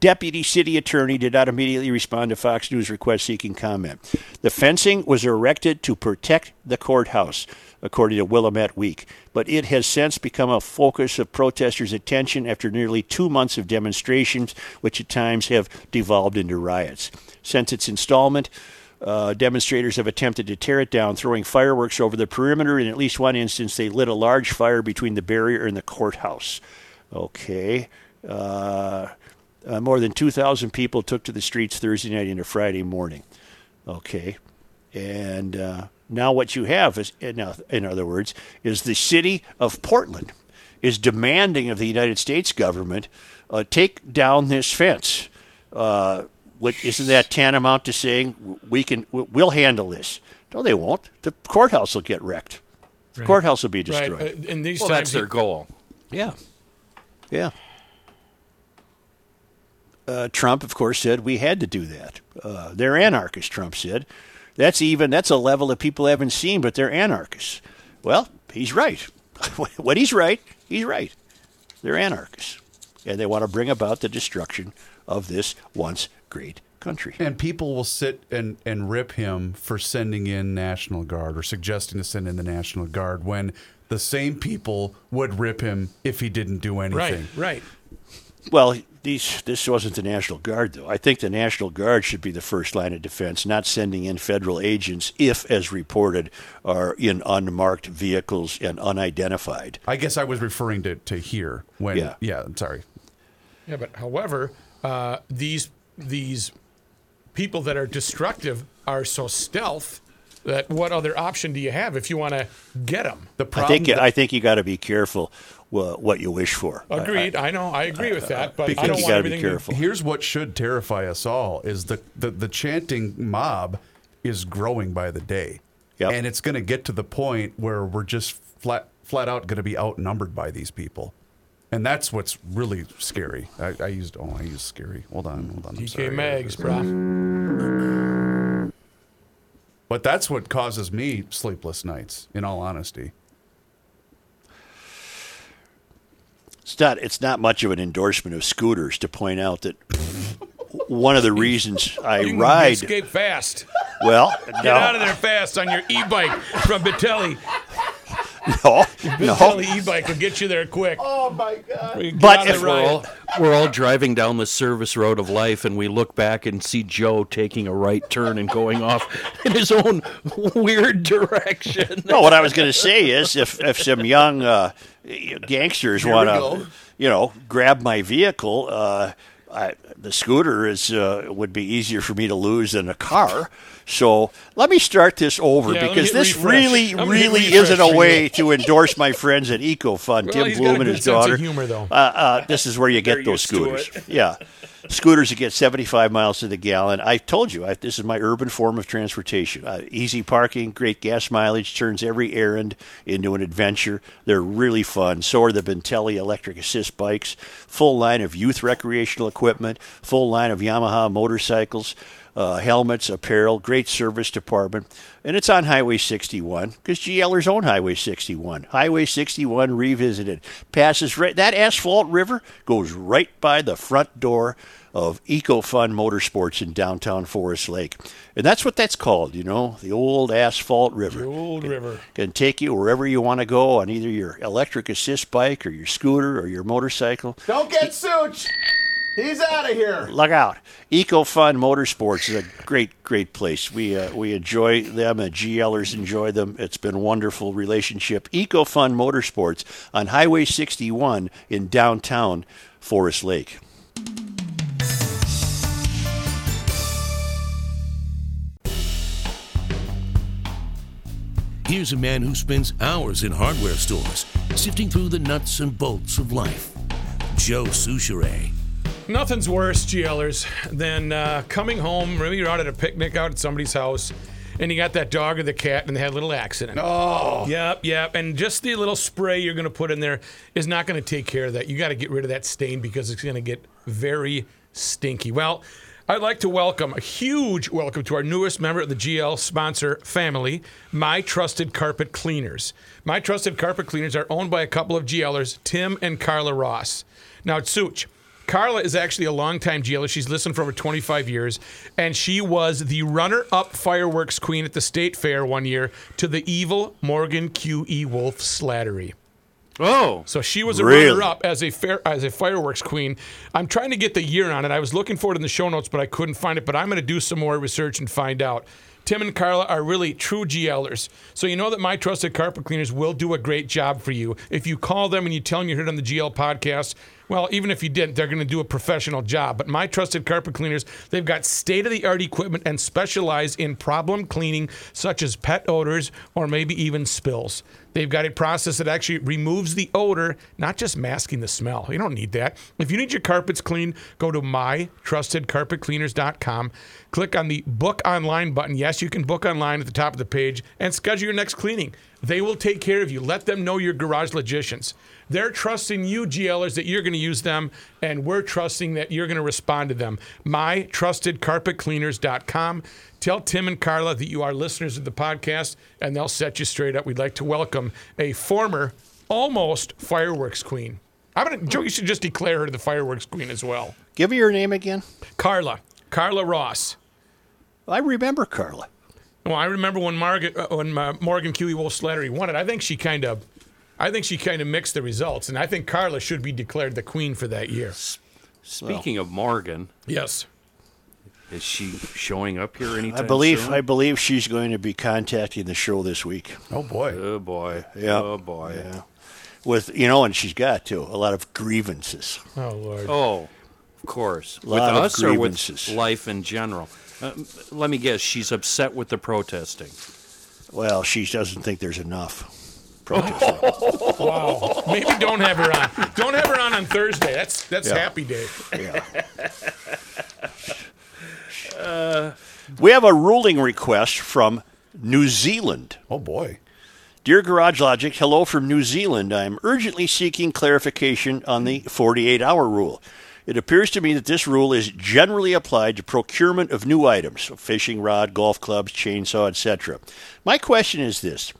deputy city attorney did not immediately respond to Fox News request seeking comment. The fencing was erected to protect the courthouse, according to Willamette Week, but it has since become a focus of protesters' attention after nearly two months of demonstrations, which at times have devolved into riots. Since its installment, uh, demonstrators have attempted to tear it down, throwing fireworks over the perimeter. In at least one instance, they lit a large fire between the barrier and the courthouse. Okay. Uh, uh, more than 2,000 people took to the streets Thursday night into Friday morning. Okay. And uh, now what you have is, in, in other words, is the city of Portland is demanding of the United States government uh, take down this fence. Uh, what, isn't that tantamount to saying we can we'll handle this? No, they won't. The courthouse will get wrecked. The courthouse will be right. destroyed. Uh, in these Well, times, that's their goal. Yeah. Yeah. Uh, Trump, of course, said we had to do that. Uh, they're anarchists, Trump said. That's even, that's a level that people haven't seen, but they're anarchists. Well, he's right. when he's right, he's right. They're anarchists. And they want to bring about the destruction of this once great country. And people will sit and, and rip him for sending in National Guard or suggesting to send in the National Guard when the same people would rip him if he didn't do anything. right, right. Well, these this wasn't the National Guard, though. I think the National Guard should be the first line of defense, not sending in federal agents if, as reported, are in unmarked vehicles and unidentified. I guess I was referring to, to here when. Yeah. Yeah, I'm sorry. Yeah, but however, uh, these these people that are destructive are so stealth that what other option do you have if you want to get them? The I think that- I think you got to be careful wha- what you wish for. I- Agreed. I, know. I agree with that, but I don't you want gotta be everything. careful. Here's what should terrify us all: is the the, the chanting mob is growing by the day, Yep. and it's going to get to the point where we're just flat flat out going to be outnumbered by these people, and that's what's really scary. I, I used oh I used scary. Hold on, hold on. I'm To sorry. DK Mags, bro. But that's what causes me sleepless nights. In all honesty, It's not. It's not much of an endorsement of scooters to point out that one of the reasons I You ride. escape fast. Well, Get out of there fast on your e-bike from Bintelli. No, no. Bintelli e-bike will get you there quick. Oh my god! But if- We're all, we're all driving down the service road of life, and we look back and see Joe taking a right turn and going off in his own weird direction. No, what I was going to say is if, if some young uh, gangsters want to, you know, grab my vehicle, uh, I, the scooter is uh, would be easier for me to lose than a car. So let me start this over Yeah, because this refresh. really, I'm gonna hit really isn't a way to endorse my friends at EcoFun, Well, Tim Bloom and his daughter. humor, though. Uh, uh, this is where you get those scooters. Yeah. Scooters that get 75 miles to the gallon. I told you, I, this is my urban form of transportation. Uh, easy parking, great gas mileage, turns every errand into an adventure. They're really fun. So are the Bintelli electric assist bikes. Full line of youth recreational equipment, full line of Yamaha motorcycles uh, helmets, apparel, great service department. And it's on Highway 61 because GLers own Highway 61. Highway 61 revisited. Passes right, that asphalt river goes right by the front door of EcoFun Motorsports in downtown Forest Lake. And that's what that's called, you know, the old asphalt river. The old river. Can take you wherever you want to go on either your electric assist bike or your scooter or your motorcycle. Don't get Such. He's out of here. Look out! EcoFun Motorsports is a great, great place. We uh, we enjoy them, and GLers enjoy them. It's been a wonderful relationship. EcoFun Motorsports on Highway 61 in downtown Forest Lake. Here's a man who spends hours in hardware stores sifting through the nuts and bolts of life. Joe Soucheray. Nothing's worse, GLers, than uh, coming home. Maybe you're out at a picnic out at somebody's house, and you got that dog or the cat, and they had a little accident. Oh, Yep, yep. And just the little spray you're going to put in there is not going to take care of that. You got to get rid of that stain because it's going to get very stinky. Well, I'd like to welcome a huge welcome to our newest member of the GL sponsor family, My Trusted Carpet Cleaners. My Trusted Carpet Cleaners are owned by a couple of GLers, Tim and Carla Ross. Now, it's Such. Carla is actually a longtime GLer. She's listened for over 25 years, and she was the runner-up fireworks queen at the state fair one year to the evil Morgan Q.E. Wolf Slattery. Oh, So she was a Really? runner-up as a fair as a fireworks queen. I'm trying to get the year on it. I was looking for it in the show notes, but I couldn't find it. But I'm going to do some more research and find out. Tim and Carla are really true GLers. So you know that my trusted carpet cleaners will do a great job for you. If you call them and you tell them you heard on the GL podcast, well, even if you didn't, they're going to do a professional job. But my trusted carpet cleaners, they've got state of the art equipment and specialize in problem cleaning, such as pet odors or maybe even spills. They've got a process that actually removes the odor, not just masking the smell. You don't need that. If you need your carpets cleaned, go to mytrustedcarpetcleaners.com. Click on the book online button. Yes, you can book online at the top of the page and schedule your next cleaning. They will take care of you. Let them know you're garage logicians. They're trusting you, GLers, that you're going to use them, and we're trusting that you're going to respond to them. MyTrustedCarpetCleaners.com. Tell Tim and Carla that you are listeners of the podcast, and they'll set you straight up. We'd like to welcome a former, almost fireworks queen. I'm gonna, Joe, you should just declare her the fireworks queen as well. Give me your name again. Carla, Carla Ross. I remember Carla. Well, I remember when Margaret, uh, when uh, Morgan Q.E. Wolf Slattery won it. I think she kind of, I think she kind of mixed the results, and I think Carla should be declared the queen for that year. speaking of Morgan, Yes. is she showing up here anytime I believe soon? I believe she's going to be contacting the show this week. oh boy. Oh boy. Yeah. Oh boy. Yeah. With you know, and she's got too a lot of grievances. Oh Lord. Oh, of course. With Lot of us or with life in general? Uh, let me guess. She's upset with the protesting. Well, she doesn't think there's enough protesting. Wow. Maybe don't have her on. Don't have her on on Thursday. That's that's Yeah. happy day. yeah. we have a ruling request from New Zealand. Oh boy. Dear Garage Logic, hello from New Zealand. I am urgently seeking clarification on the 48 hour rule. It appears to me that this rule is generally applied to procurement of new items, so fishing rod, golf clubs, chainsaw, etc. My question is this.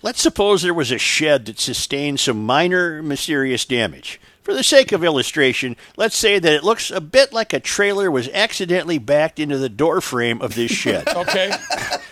Let's suppose there was a shed that sustained some minor mysterious damage. For the sake of illustration, let's say that it looks a bit like a trailer was accidentally backed into the door frame of this shed. Okay.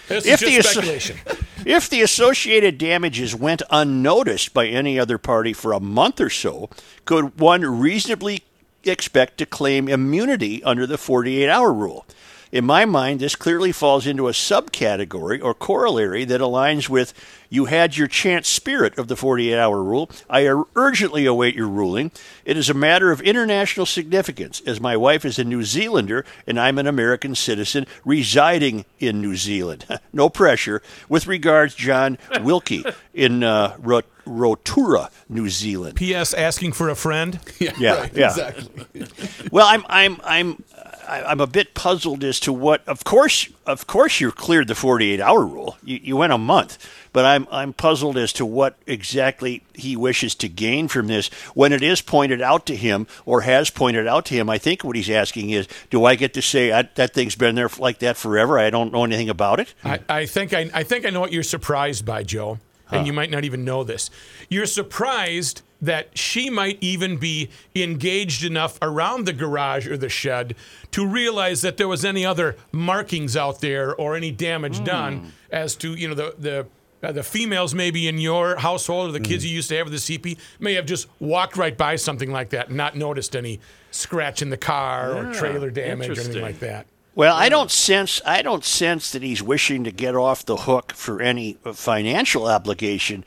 This If is the speculation. If the associated damages went unnoticed by any other party for a month or so, could one reasonably expect to claim immunity under the 48 hour rule? In my mind, this clearly falls into a subcategory or corollary that aligns with you had your chance spirit of the 48 hour rule. I urgently await your ruling. It is a matter of international significance, as my wife is a New Zealander and I'm an American citizen residing in New Zealand. no pressure. With regards, John Wilkie in uh, Rot- Rotorua, New Zealand. P.S. Asking for a friend. Yeah, right, yeah. exactly. Well, I'm I'm I'm I- I'm a bit puzzled as to what. Of course, of course, you cleared the 48 hour rule. You, you went a month, but I'm I'm puzzled as to what exactly he wishes to gain from this. When it is pointed out to him, or has pointed out to him, I think what he's asking is, do I get to say I, that thing's been there like that forever? I don't know anything about it. I, I think I, I think I know what you're surprised by, Joe, and you might not even know this. You're surprised that she might even be engaged enough around the garage or the shed to realize that there was any other markings out there or any damage done as to you know the the. Uh, the females maybe in your household or the kids you used to have with the CP may have just walked right by something like that and not noticed any scratch in the car or trailer damage or anything like that. Well, I don't sense I don't sense that he's wishing to get off the hook for any financial obligation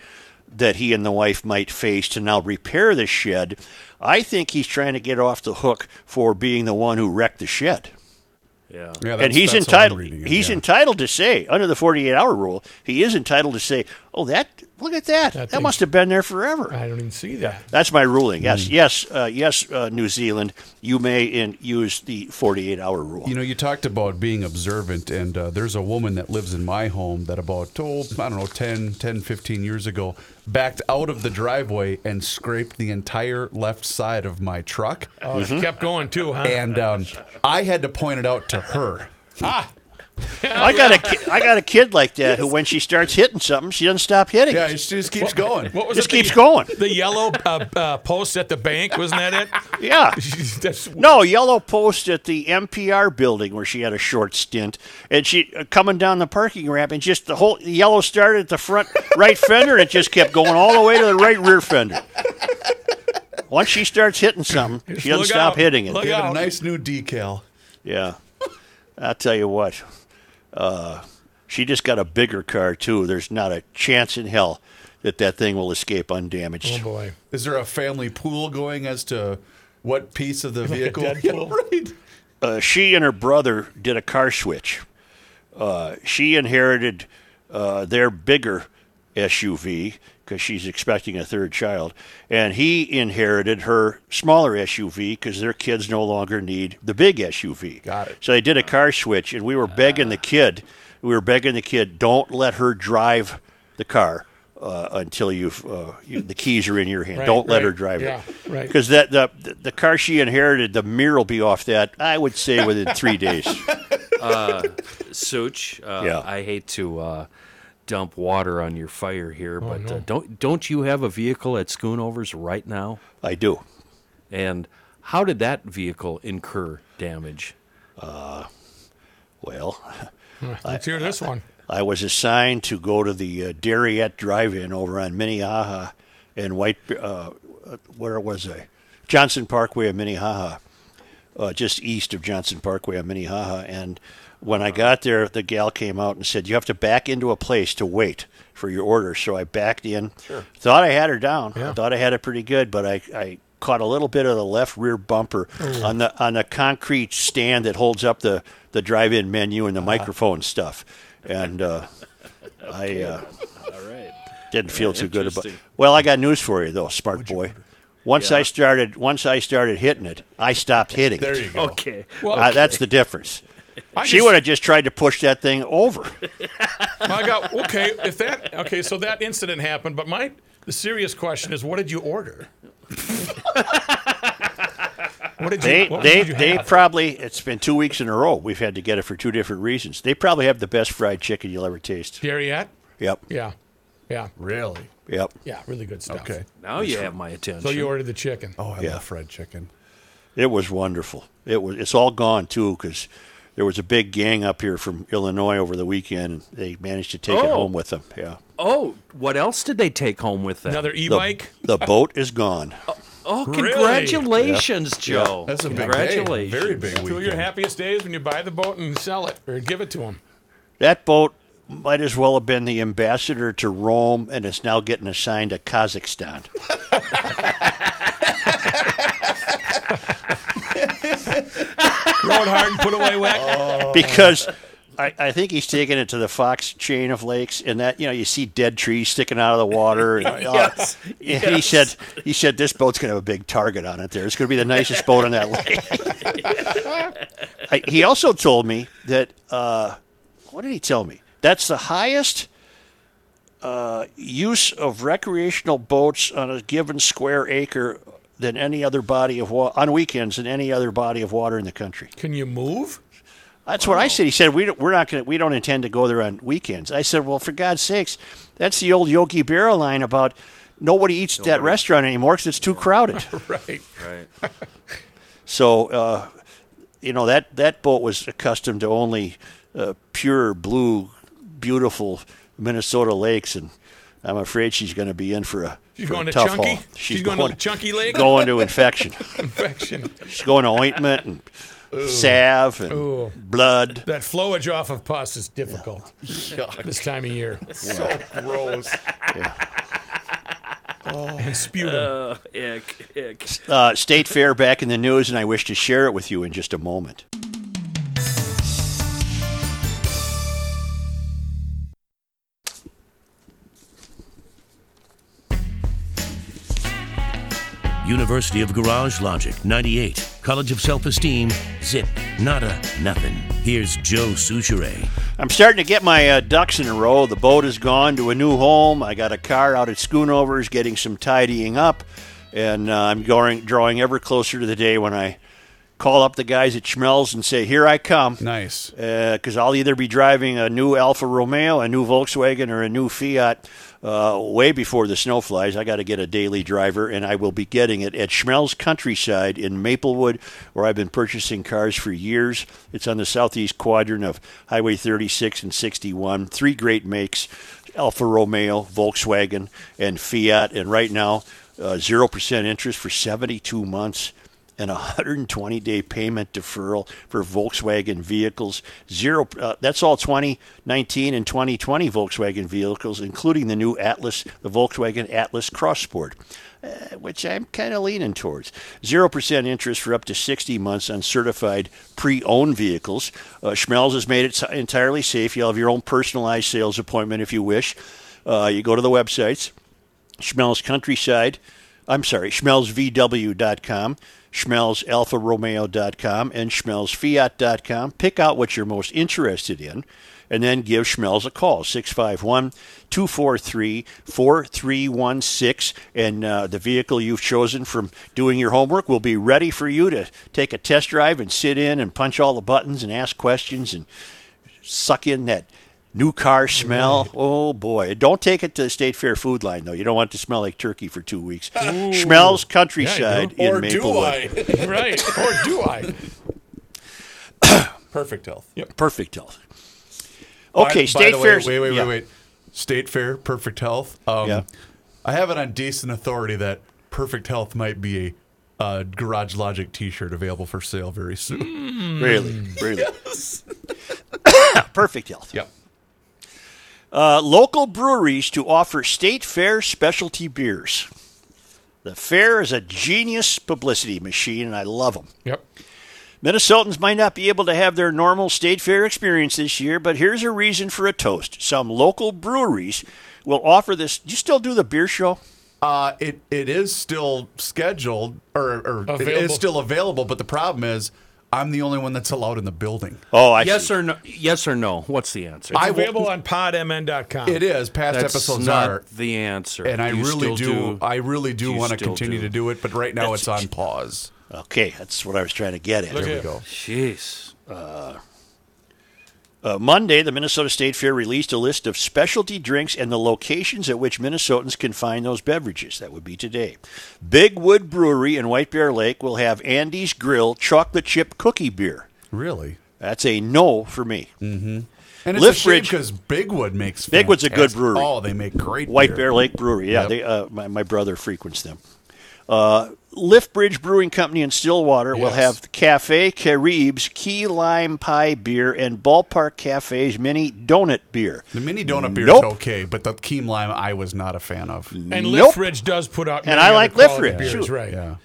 that he and the wife might face to now repair the shed. I think he's trying to get off the hook for being the one who wrecked the shed. Yeah. Yeah, and he's that's how I'm entitled it, he's yeah. entitled to say under the 48 hour rule, he is entitled to say, "Oh, that look at that. That, thing's- must have been there forever." I don't even see that. That's my ruling. Yes, Mm. yes, uh, yes. Uh, New Zealand, you may in, use the 48 hour rule. You know, you talked about being observant, and uh, there's a woman that lives in my home that about, oh, I don't know, 10, 10, 15 years ago, backed out of the driveway and scraped the entire left side of my truck. Oh, it kept going too, huh? And um, I had to point it out to her. I got a ki- I got a kid like that who, when she starts hitting something, she doesn't stop hitting. Yeah, it. she just keeps going. What was Just it? The- keeps going. The yellow uh, uh, post at the bank, wasn't that it? Yeah. That's- No, yellow post at the NPR building where she had a short stint, and she uh, coming down the parking ramp, and just the whole the yellow started at the front right fender, and it just kept going all the way to the right rear fender. Once she starts hitting something, she doesn't Look stop out. hitting it. Look Give it a out. nice new decal. Yeah, I'll tell you what. Uh, she just got a bigger car too. There's not a chance in hell that that thing will escape undamaged. Oh boy. Is there a family pool going as to what piece of the vehicle? Deadpool. Yeah, right. uh, she and her brother did a car switch. Uh, she inherited uh, their bigger SUV because she's expecting a third child, and he inherited her smaller SUV because their kids no longer need the big SUV. Got it. So they did a car switch, and we were begging the kid, we were begging the kid, don't let her drive the car. Uh, until you've uh, you, the keys are in your hand, Right, don't let right. her drive Yeah, it. right. Because that the the car she inherited, the mirror will be off that. I would say within three days. Such, uh, Yeah. I hate to uh, dump water on your fire here, Oh, but uh, don't don't you have a vehicle at Schoonovers right now? I do. And how did that vehicle incur damage? Well, Let's hear this one. I was assigned to go to the uh, Dari-ette Drive-In over on Minnehaha and White. Uh, uh, where was I? Johnson Parkway of Minnehaha, uh, just east of Johnson Parkway of Minnehaha. And when I got there, the gal came out and said, "You have to back into a place to wait for your order." So I backed in. Thought I had her down. I thought I had it pretty good, but I. I Caught a little bit of the left rear bumper on the on the concrete stand that holds up the, the drive-in menu and the microphone stuff, and uh, I uh, All right. didn't feel too good about. Interesting. Well, I got news for you though, smart boy. Once I started, once I started hitting it, I stopped hitting. There it. you go. Okay. Uh, that's the difference. I She just- would have just tried to push that thing over. I got okay. If that okay, so that incident happened, but my the serious question is, what did you order? what did you? They what they did you they have? probably it's been two weeks in a row. We've had to get it for two different reasons. They probably have the best fried chicken you'll ever taste. Dari-ette? Yep, Yeah, yeah, Really? yep. yeah. Really good stuff. Okay. Now you have my attention. So you ordered the chicken. Oh, I Yeah. love fried chicken. It was wonderful. It was. It's all gone too because there was a big gang up here from Illinois over the weekend. and They managed to take it Oh. home with them. Yeah. oh, what else did they take home with them? Another e-bike. the boat is gone. Oh, oh, Really? congratulations, Joe. That's a big day. Congratulations. Very big Two of your happiest days when you buy the boat and sell it or give it to them. That boat might as well have been the ambassador to Rome, and it's now getting assigned to Kazakhstan. Rode hard and put away wet. because I, I think he's taking it to the Fox chain of lakes, and that you know you see dead trees sticking out of the water. And, uh, Yes, and He said he said this boat's going to have a big target on it. There, it's going to be the nicest boat on that lake. I, he also told me that uh, what did he tell me? That's the highest uh, use of recreational boats on a given square acre than any other body of water on weekends than any other body of water in the country. Can you move? That's what I said. He said we don't, we're not going to we don't intend to go there on weekends. I said, well, for God's sakes, that's the old Yogi Berra line about nobody eats at that restaurant anymore because it's too crowded. Right. Right. So, uh, you know that that boat was accustomed to only uh, pure blue, beautiful Minnesota lakes, and I'm afraid she's going to be in for a, She's for a going to tough Chunky? haul. She's going to Chunky Lake? Going to infection. Infection. She's going to ointment and salve and Ooh. blood. That flowage off of pus is difficult this time of year. So gross. And sputum. Uh, ick, ick. Uh, State Fair back in the news, and I wish to share it with you in just a moment. University of Garage Logic, 98. College of Self Esteem, zip, nada, nothing. Here's Joe Soucheray. I'm starting to get my uh, ducks in a row. The boat has gone to a new home. I got a car out at Schoonovers getting some tidying up, and uh, I'm going drawing ever closer to the day when I call up the guys at Schmelz and say, "Here I come." Nice. because I'll either be driving a new Alfa Romeo, a new Volkswagen, or a new Fiat uh, way before the snow flies. I got to get a daily driver, and I will be getting it at Schmelz Countryside in Maplewood, where I've been purchasing cars for years. It's on the southeast quadrant of Highway 36 and 61. Three great makes Alfa Romeo, Volkswagen, and Fiat. And right now, uh, 0% interest for 72 months and a 120 day payment deferral for Volkswagen vehicles. Zero. Uh, that's all 2019 and 2020 Volkswagen vehicles, including the new Atlas, the Volkswagen Atlas Crossport. Uh, which I'm kind of leaning towards. 0% interest for up to 60 months on certified pre owned vehicles. Uh, Schmelz has made it entirely safe. You'll have your own personalized sales appointment if you wish. Uh, you go to the websites, Schmelz Countryside. I'm sorry, SchmelzVW.com, SchmelzAlfaRomeo.com, and SchmelzFiat.com. Pick out what you're most interested in, and then give Schmelz a call, 651 243 4316. And uh, the vehicle you've chosen from doing your homework will be ready for you to take a test drive and sit in and punch all the buttons and ask questions and suck in that new car smell. Oh boy! Don't take it to the State Fair food line though. You don't want it to smell like turkey for two weeks. Schmelz Countryside in Or do Maplewood. I? right. Or do I? Perfect health. Yep. Perfect health. Okay, by, State by the way, Fair. Wait, wait, yeah. wait, wait. State Fair, Perfect Health. Um, Yeah. I have it on decent authority that Perfect Health might be a uh, Garage Logic T-shirt available for sale very soon. Really, really. Perfect health. Yep. Uh, local breweries to offer State Fair specialty beers. The fair is a genius publicity machine, and I love them. Yep. Minnesotans might not be able to have their normal state fair experience this year, but here's a reason for a toast. Some local breweries will offer this. Do you still do the beer show? Uh, it it is still scheduled, or, or it Available. is still available. But the problem is, I'm the only one that's allowed in the building. Oh, I Yes see. or no? Yes or no? What's the answer? I will- Available on podmn.com. It is past That's episodes not are, the answer. and I You really still do, I really do you want to continue do. to do it. But right now, it's on pause. Okay, that's what I was trying to get at. Look There we go. Jeez. Uh, Monday, the Minnesota State Fair released a list of specialty drinks and the locations at which Minnesotans can find those beverages. That would be today. Big Wood Brewery in White Bear Lake will have Andy's Grill chocolate chip cookie beer. Really. That's a no for me. Mm-hmm. And it's Lift a shame Bridge- because Bigwood makes Bigwood's a good brewery. Oh, they make great White beer. Bear Lake Brewery. Yeah, Yep. they, uh, my, my brother frequents them. Uh, Lift Bridge Brewing Company in Stillwater will Yes. have Cafe Carib's Key Lime Pie beer and Ballpark Cafe's Mini Donut beer. The mini donut beer Nope. is okay, but the Key Lime I was not a fan of. And Nope. Lift Bridge does put out And I like quality Lift Bridge, beers, too. right? Yeah.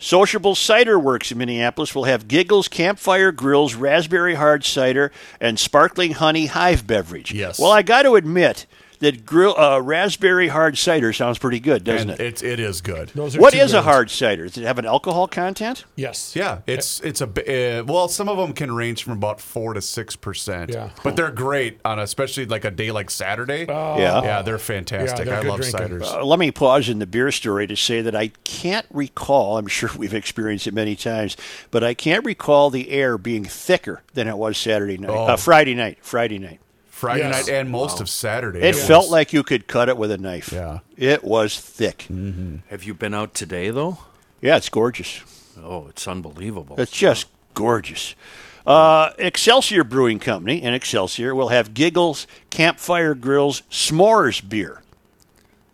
Sociable Cider Works in Minneapolis will have Giggles Campfire Grills Raspberry Hard Cider and Sparkling Honey Hive Beverage. Yes. Well, I got to admit that grill uh, Raspberry Hard Cider sounds pretty good, doesn't and it? it's it is good. Those are What two a hard cider? Does it have an alcohol content? Yes. Yeah, it's it's a bi- uh, well. Some of them can range from about four to six percent. Yeah. but they're great on especially like a day like Saturday. Yeah. yeah, they're fantastic. Yeah, they're I love drinking. ciders. Uh, let me pause in the beer story to say that I can't recall, I'm sure we've experienced it many times, but I can't recall the air being thicker than it was Saturday night. Uh, Friday night. Friday night. Friday Yes. night and most of Saturday. It was- felt like you could cut it with a knife. Yeah. It was thick. Have you been out today though? Yeah, it's gorgeous. Oh, it's unbelievable. It's just gorgeous. Uh, Excelsior Brewing Company and Excelsior will have Giggles Campfire Grills S'mores beer.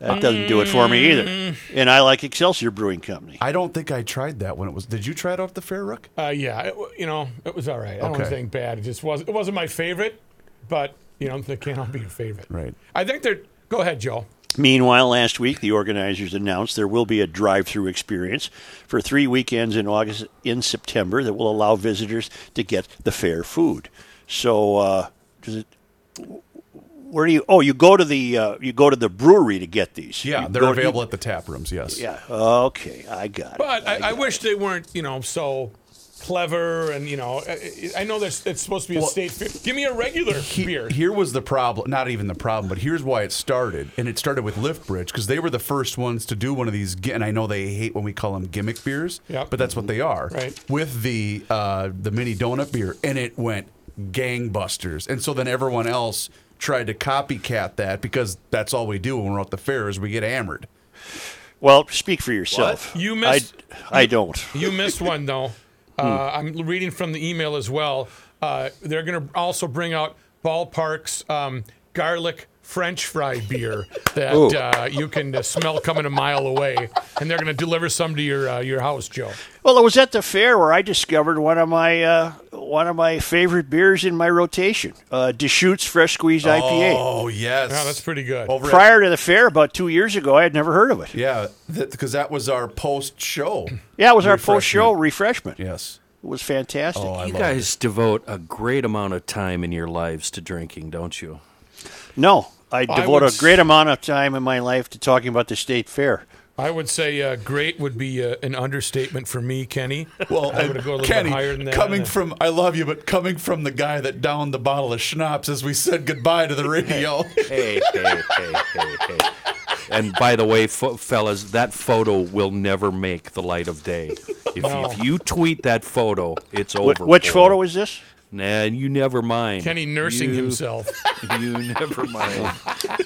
That doesn't do it for me either. And I like Excelsior Brewing Company. I don't think I tried that when it was. Did you try it off the fair, Rook? Uh, yeah, it, you know, it was all right. I don't think bad. It just was. It wasn't my favorite, but you know, they all be a favorite. Right. I think they're. Go ahead, Joe. Meanwhile, last week, the organizers announced there will be a drive through experience for three weekends in August in September that will allow visitors to get the fair food. So, uh, does it. Where do you? Oh, you go to the uh, you go to the brewery to get these. Yeah, You they're available at the tap rooms. Yes. Yeah. Okay, I got it. But I, I got wish they weren't, you know, so clever and you know. I, I know there's it's supposed to be a Well, state fair. Give me a regular He- beer. Here was the problem. Not even the problem, but here's why it started. And it started with Lift Bridge because they were the first ones to do one of these. gi- And I know they hate when we call them gimmick beers, Yep. but that's what they are. Right. With the uh, the mini donut beer, and it went gangbusters. And so then everyone else tried to copycat that because that's all we do when we're at the fair is we get hammered. Well, speak for yourself. You missed- I, I don't. You missed one though. Uh, I'm reading from the email as well. Uh, they're going to also bring out Ballpark's um, garlic French fry beer that uh, you can uh, smell coming a mile away, and they're going to deliver some to your uh, your house, Joe. Well, it was at the fair where I discovered one of my uh, one of my favorite beers in my rotation, uh, Deschutes Fresh Squeezed IPA. Oh yes, Yeah, that's pretty good. Over at- Prior to the fair, about two years ago, I had never heard of it. yeah, because that was our post show. Yeah, it was our post show refreshment. Yes. It was fantastic. Oh, you love guys devote a great amount of time in your lives to drinking, don't you? No, I I devote would a great amount of time in my life to talking about the state fair. I would say uh, great would be uh, an understatement for me, Kenny. Well, I would go a little Kenny, bit higher than that. coming from, I love you, but coming from the guy that downed the bottle of schnapps as we said goodbye to the radio. Hey, hey, hey, hey, hey. And by the way, fo- fellas, that photo will never make the light of day. If, No. if you tweet that photo, it's Wh- over. which for photo is this? Nah, you never mind. Kenny nursing You- himself. You never mind.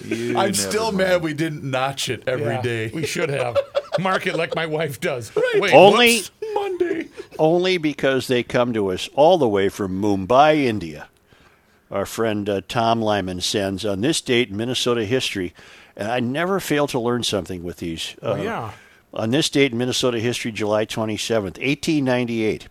You I'm never still mind. mad we didn't notch it every Yeah, day. We should have. Mark it like my wife does. Wait, Only- whoops. Monday. Only because they come to us all the way from Mumbai, India. Our friend uh, Tom Lyman sends on this date in Minnesota history, and I never fail to learn something with these. Uh, yeah. On this date in Minnesota history, July 27th, 1898,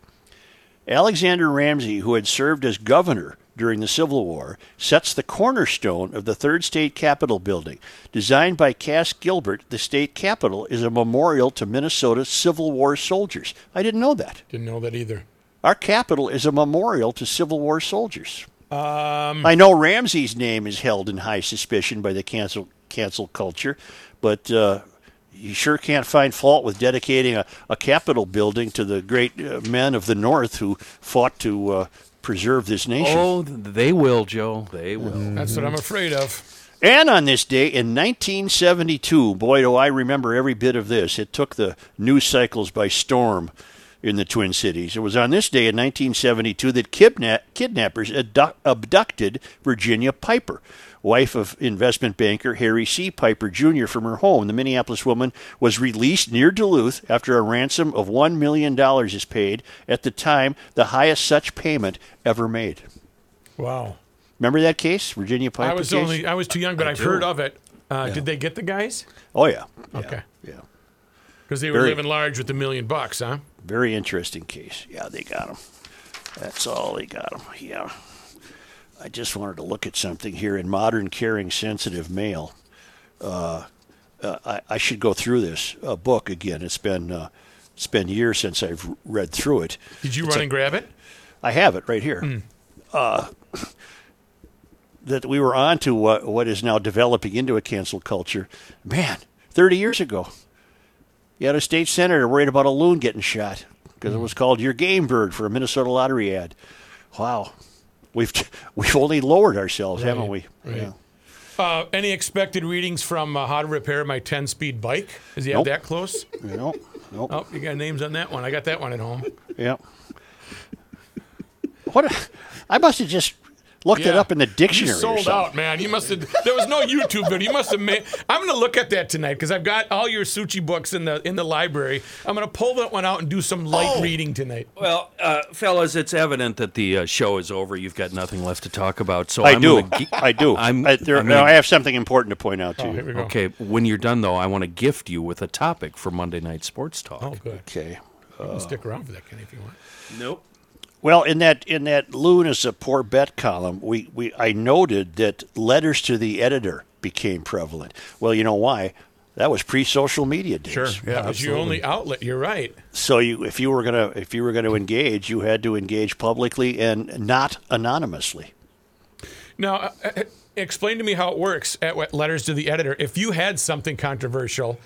Alexander Ramsey, who had served as governor during the Civil War, sets the cornerstone of the third state capitol building. Designed by Cass Gilbert, the state capitol is a memorial to Minnesota Civil War soldiers. I didn't know that. Didn't know that either. Our capitol is a memorial to Civil War soldiers. Um, I know Ramsey's name is held in high suspicion by the cancel cancel culture, but uh, you sure can't find fault with dedicating a, a capitol building to the great uh, men of the North who fought to uh, preserve this nation. Oh, they will, Joe. They will. That's what I'm afraid of. And on this day in 1972, boy, do I remember every bit of this. It took the news cycles by storm in the Twin Cities. It was on this day in 1972 that kidna- kidnappers abdu- abducted Virginia Piper, wife of investment banker Harry C. Piper Jr., from her home. The Minneapolis woman was released near Duluth after a ransom of $1 million is paid, at the time, the highest such payment ever made. Wow. Remember that case, Virginia Piper I was case? only I was too young, but I've heard of it. Uh, Did they get the guys? Oh, yeah. yeah. Okay. Yeah. Because they were Very- living large with a million bucks, huh? Very interesting case. Yeah, they got him. That's all they got him. Yeah. I just wanted to look at something here in modern, caring, sensitive mail. Uh, uh, I, I should go through this uh, book again. It's been uh, It's been years since I've read through it. Did you It's run a- and grab it? I have it right here. Uh, that we were on to what, what is now developing into a cancel culture. Man, 30 years ago, you had a state senator worried about a loon getting shot because it was called your game bird for a Minnesota lottery ad. Wow. We've we've only lowered ourselves, haven't we? right. Yeah. Uh, any expected readings from uh, how to repair my 10 speed bike? Does he have Nope. that close? You know? Nope. Oh, you got names on that one. I got that one at home. Yeah. What? A, I must have just looked it up in the dictionary. You or sold something. out, man. You must have. There was no YouTube video. You must have made. I'm going to look at that tonight because I've got all your Suchi books in the in the library. I'm going to pull that one out and do some light Oh. reading tonight. Well, uh, fellas, it's evident that the uh, show is over. You've got nothing left to talk about. So I I'm do. Gi- I do. I'm, I, there, I'm now, gonna- I have something important to point out to Oh, you. here we go. Okay, when you're done though, I want to gift you with a topic for Monday Night Sports Talk. Oh, good. Okay. You can stick around for that, Kenny, if you want. Nope. Well, in that in that Loon is a poor bet column, we, we I noted that letters to the editor became prevalent. Well, you know why? That was pre-social media days. Sure. Yeah. that was your only outlet. You're right. So you, if you were gonna if you were gonna engage, you had to engage publicly and not anonymously. Now, uh, uh, explain to me how it works at what letters to the editor. If you had something controversial,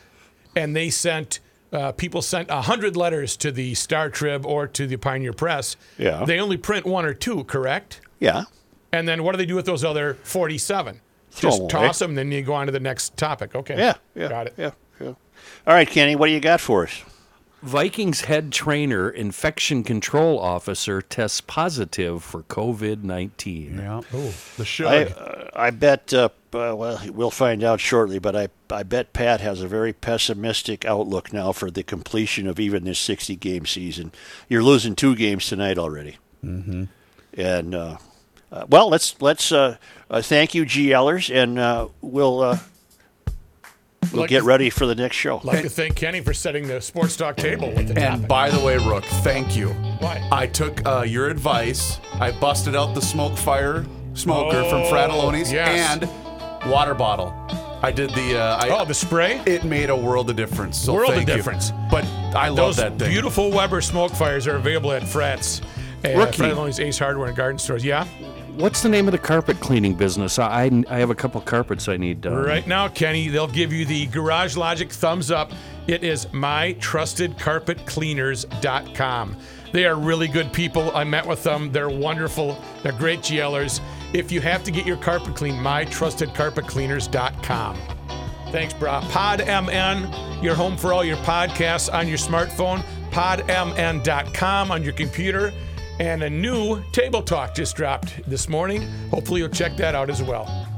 and they sent uh, people sent hundred letters to the Star Trib or to the Pioneer Press, Yeah. they only print one or two, correct? Yeah. And then what do they do with those other forty-seven? Throw Just 'em away. toss them, then you go on to the next topic. Okay. Yeah. Yeah. Got it. Yeah. Yeah. All right, Kenny, what do you got for us? Vikings head trainer, infection control officer tests positive for COVID 19. Yeah. The should. I uh, I bet uh, uh, well we'll find out shortly, but I I bet Pat has a very pessimistic outlook now for the completion of even this 60 game season. You're losing two games tonight already. Mm-hmm. And uh, uh, well, let's let's uh, uh, thank you GLers, and uh, we'll uh, we'll Like get ready for the next show. I'd like to thank Kenny for setting the sports talk table with the And topic. by the way, Rook, thank you. Why? I took uh, your advice. I busted out the smoke fire smoker from Oh, Fratallone's yes. and water bottle. I did the. Uh, I, oh, the spray. it made a world of difference. So World of thank you. difference. But I love that thing. beautiful Weber smoke fires are available at Frats. Uh, Rookie. Fratallone's Ace Hardware and Garden Stores. Yeah. What's the name of the carpet cleaning business? I, I, have a couple carpets I need done. Right now, Kenny, they'll give you the Garage Logic thumbs up. It is mytrustedcarpetcleaners.com. They are really good people. I met with them. They're wonderful. They're great GLers. If you have to get your carpet clean, mytrustedcarpetcleaners.com. Thanks, brah. PodMN, your home for all your podcasts on your smartphone. PodMN.com on your computer. And a new Table Talk just dropped this morning. Hopefully, you'll check that out as well.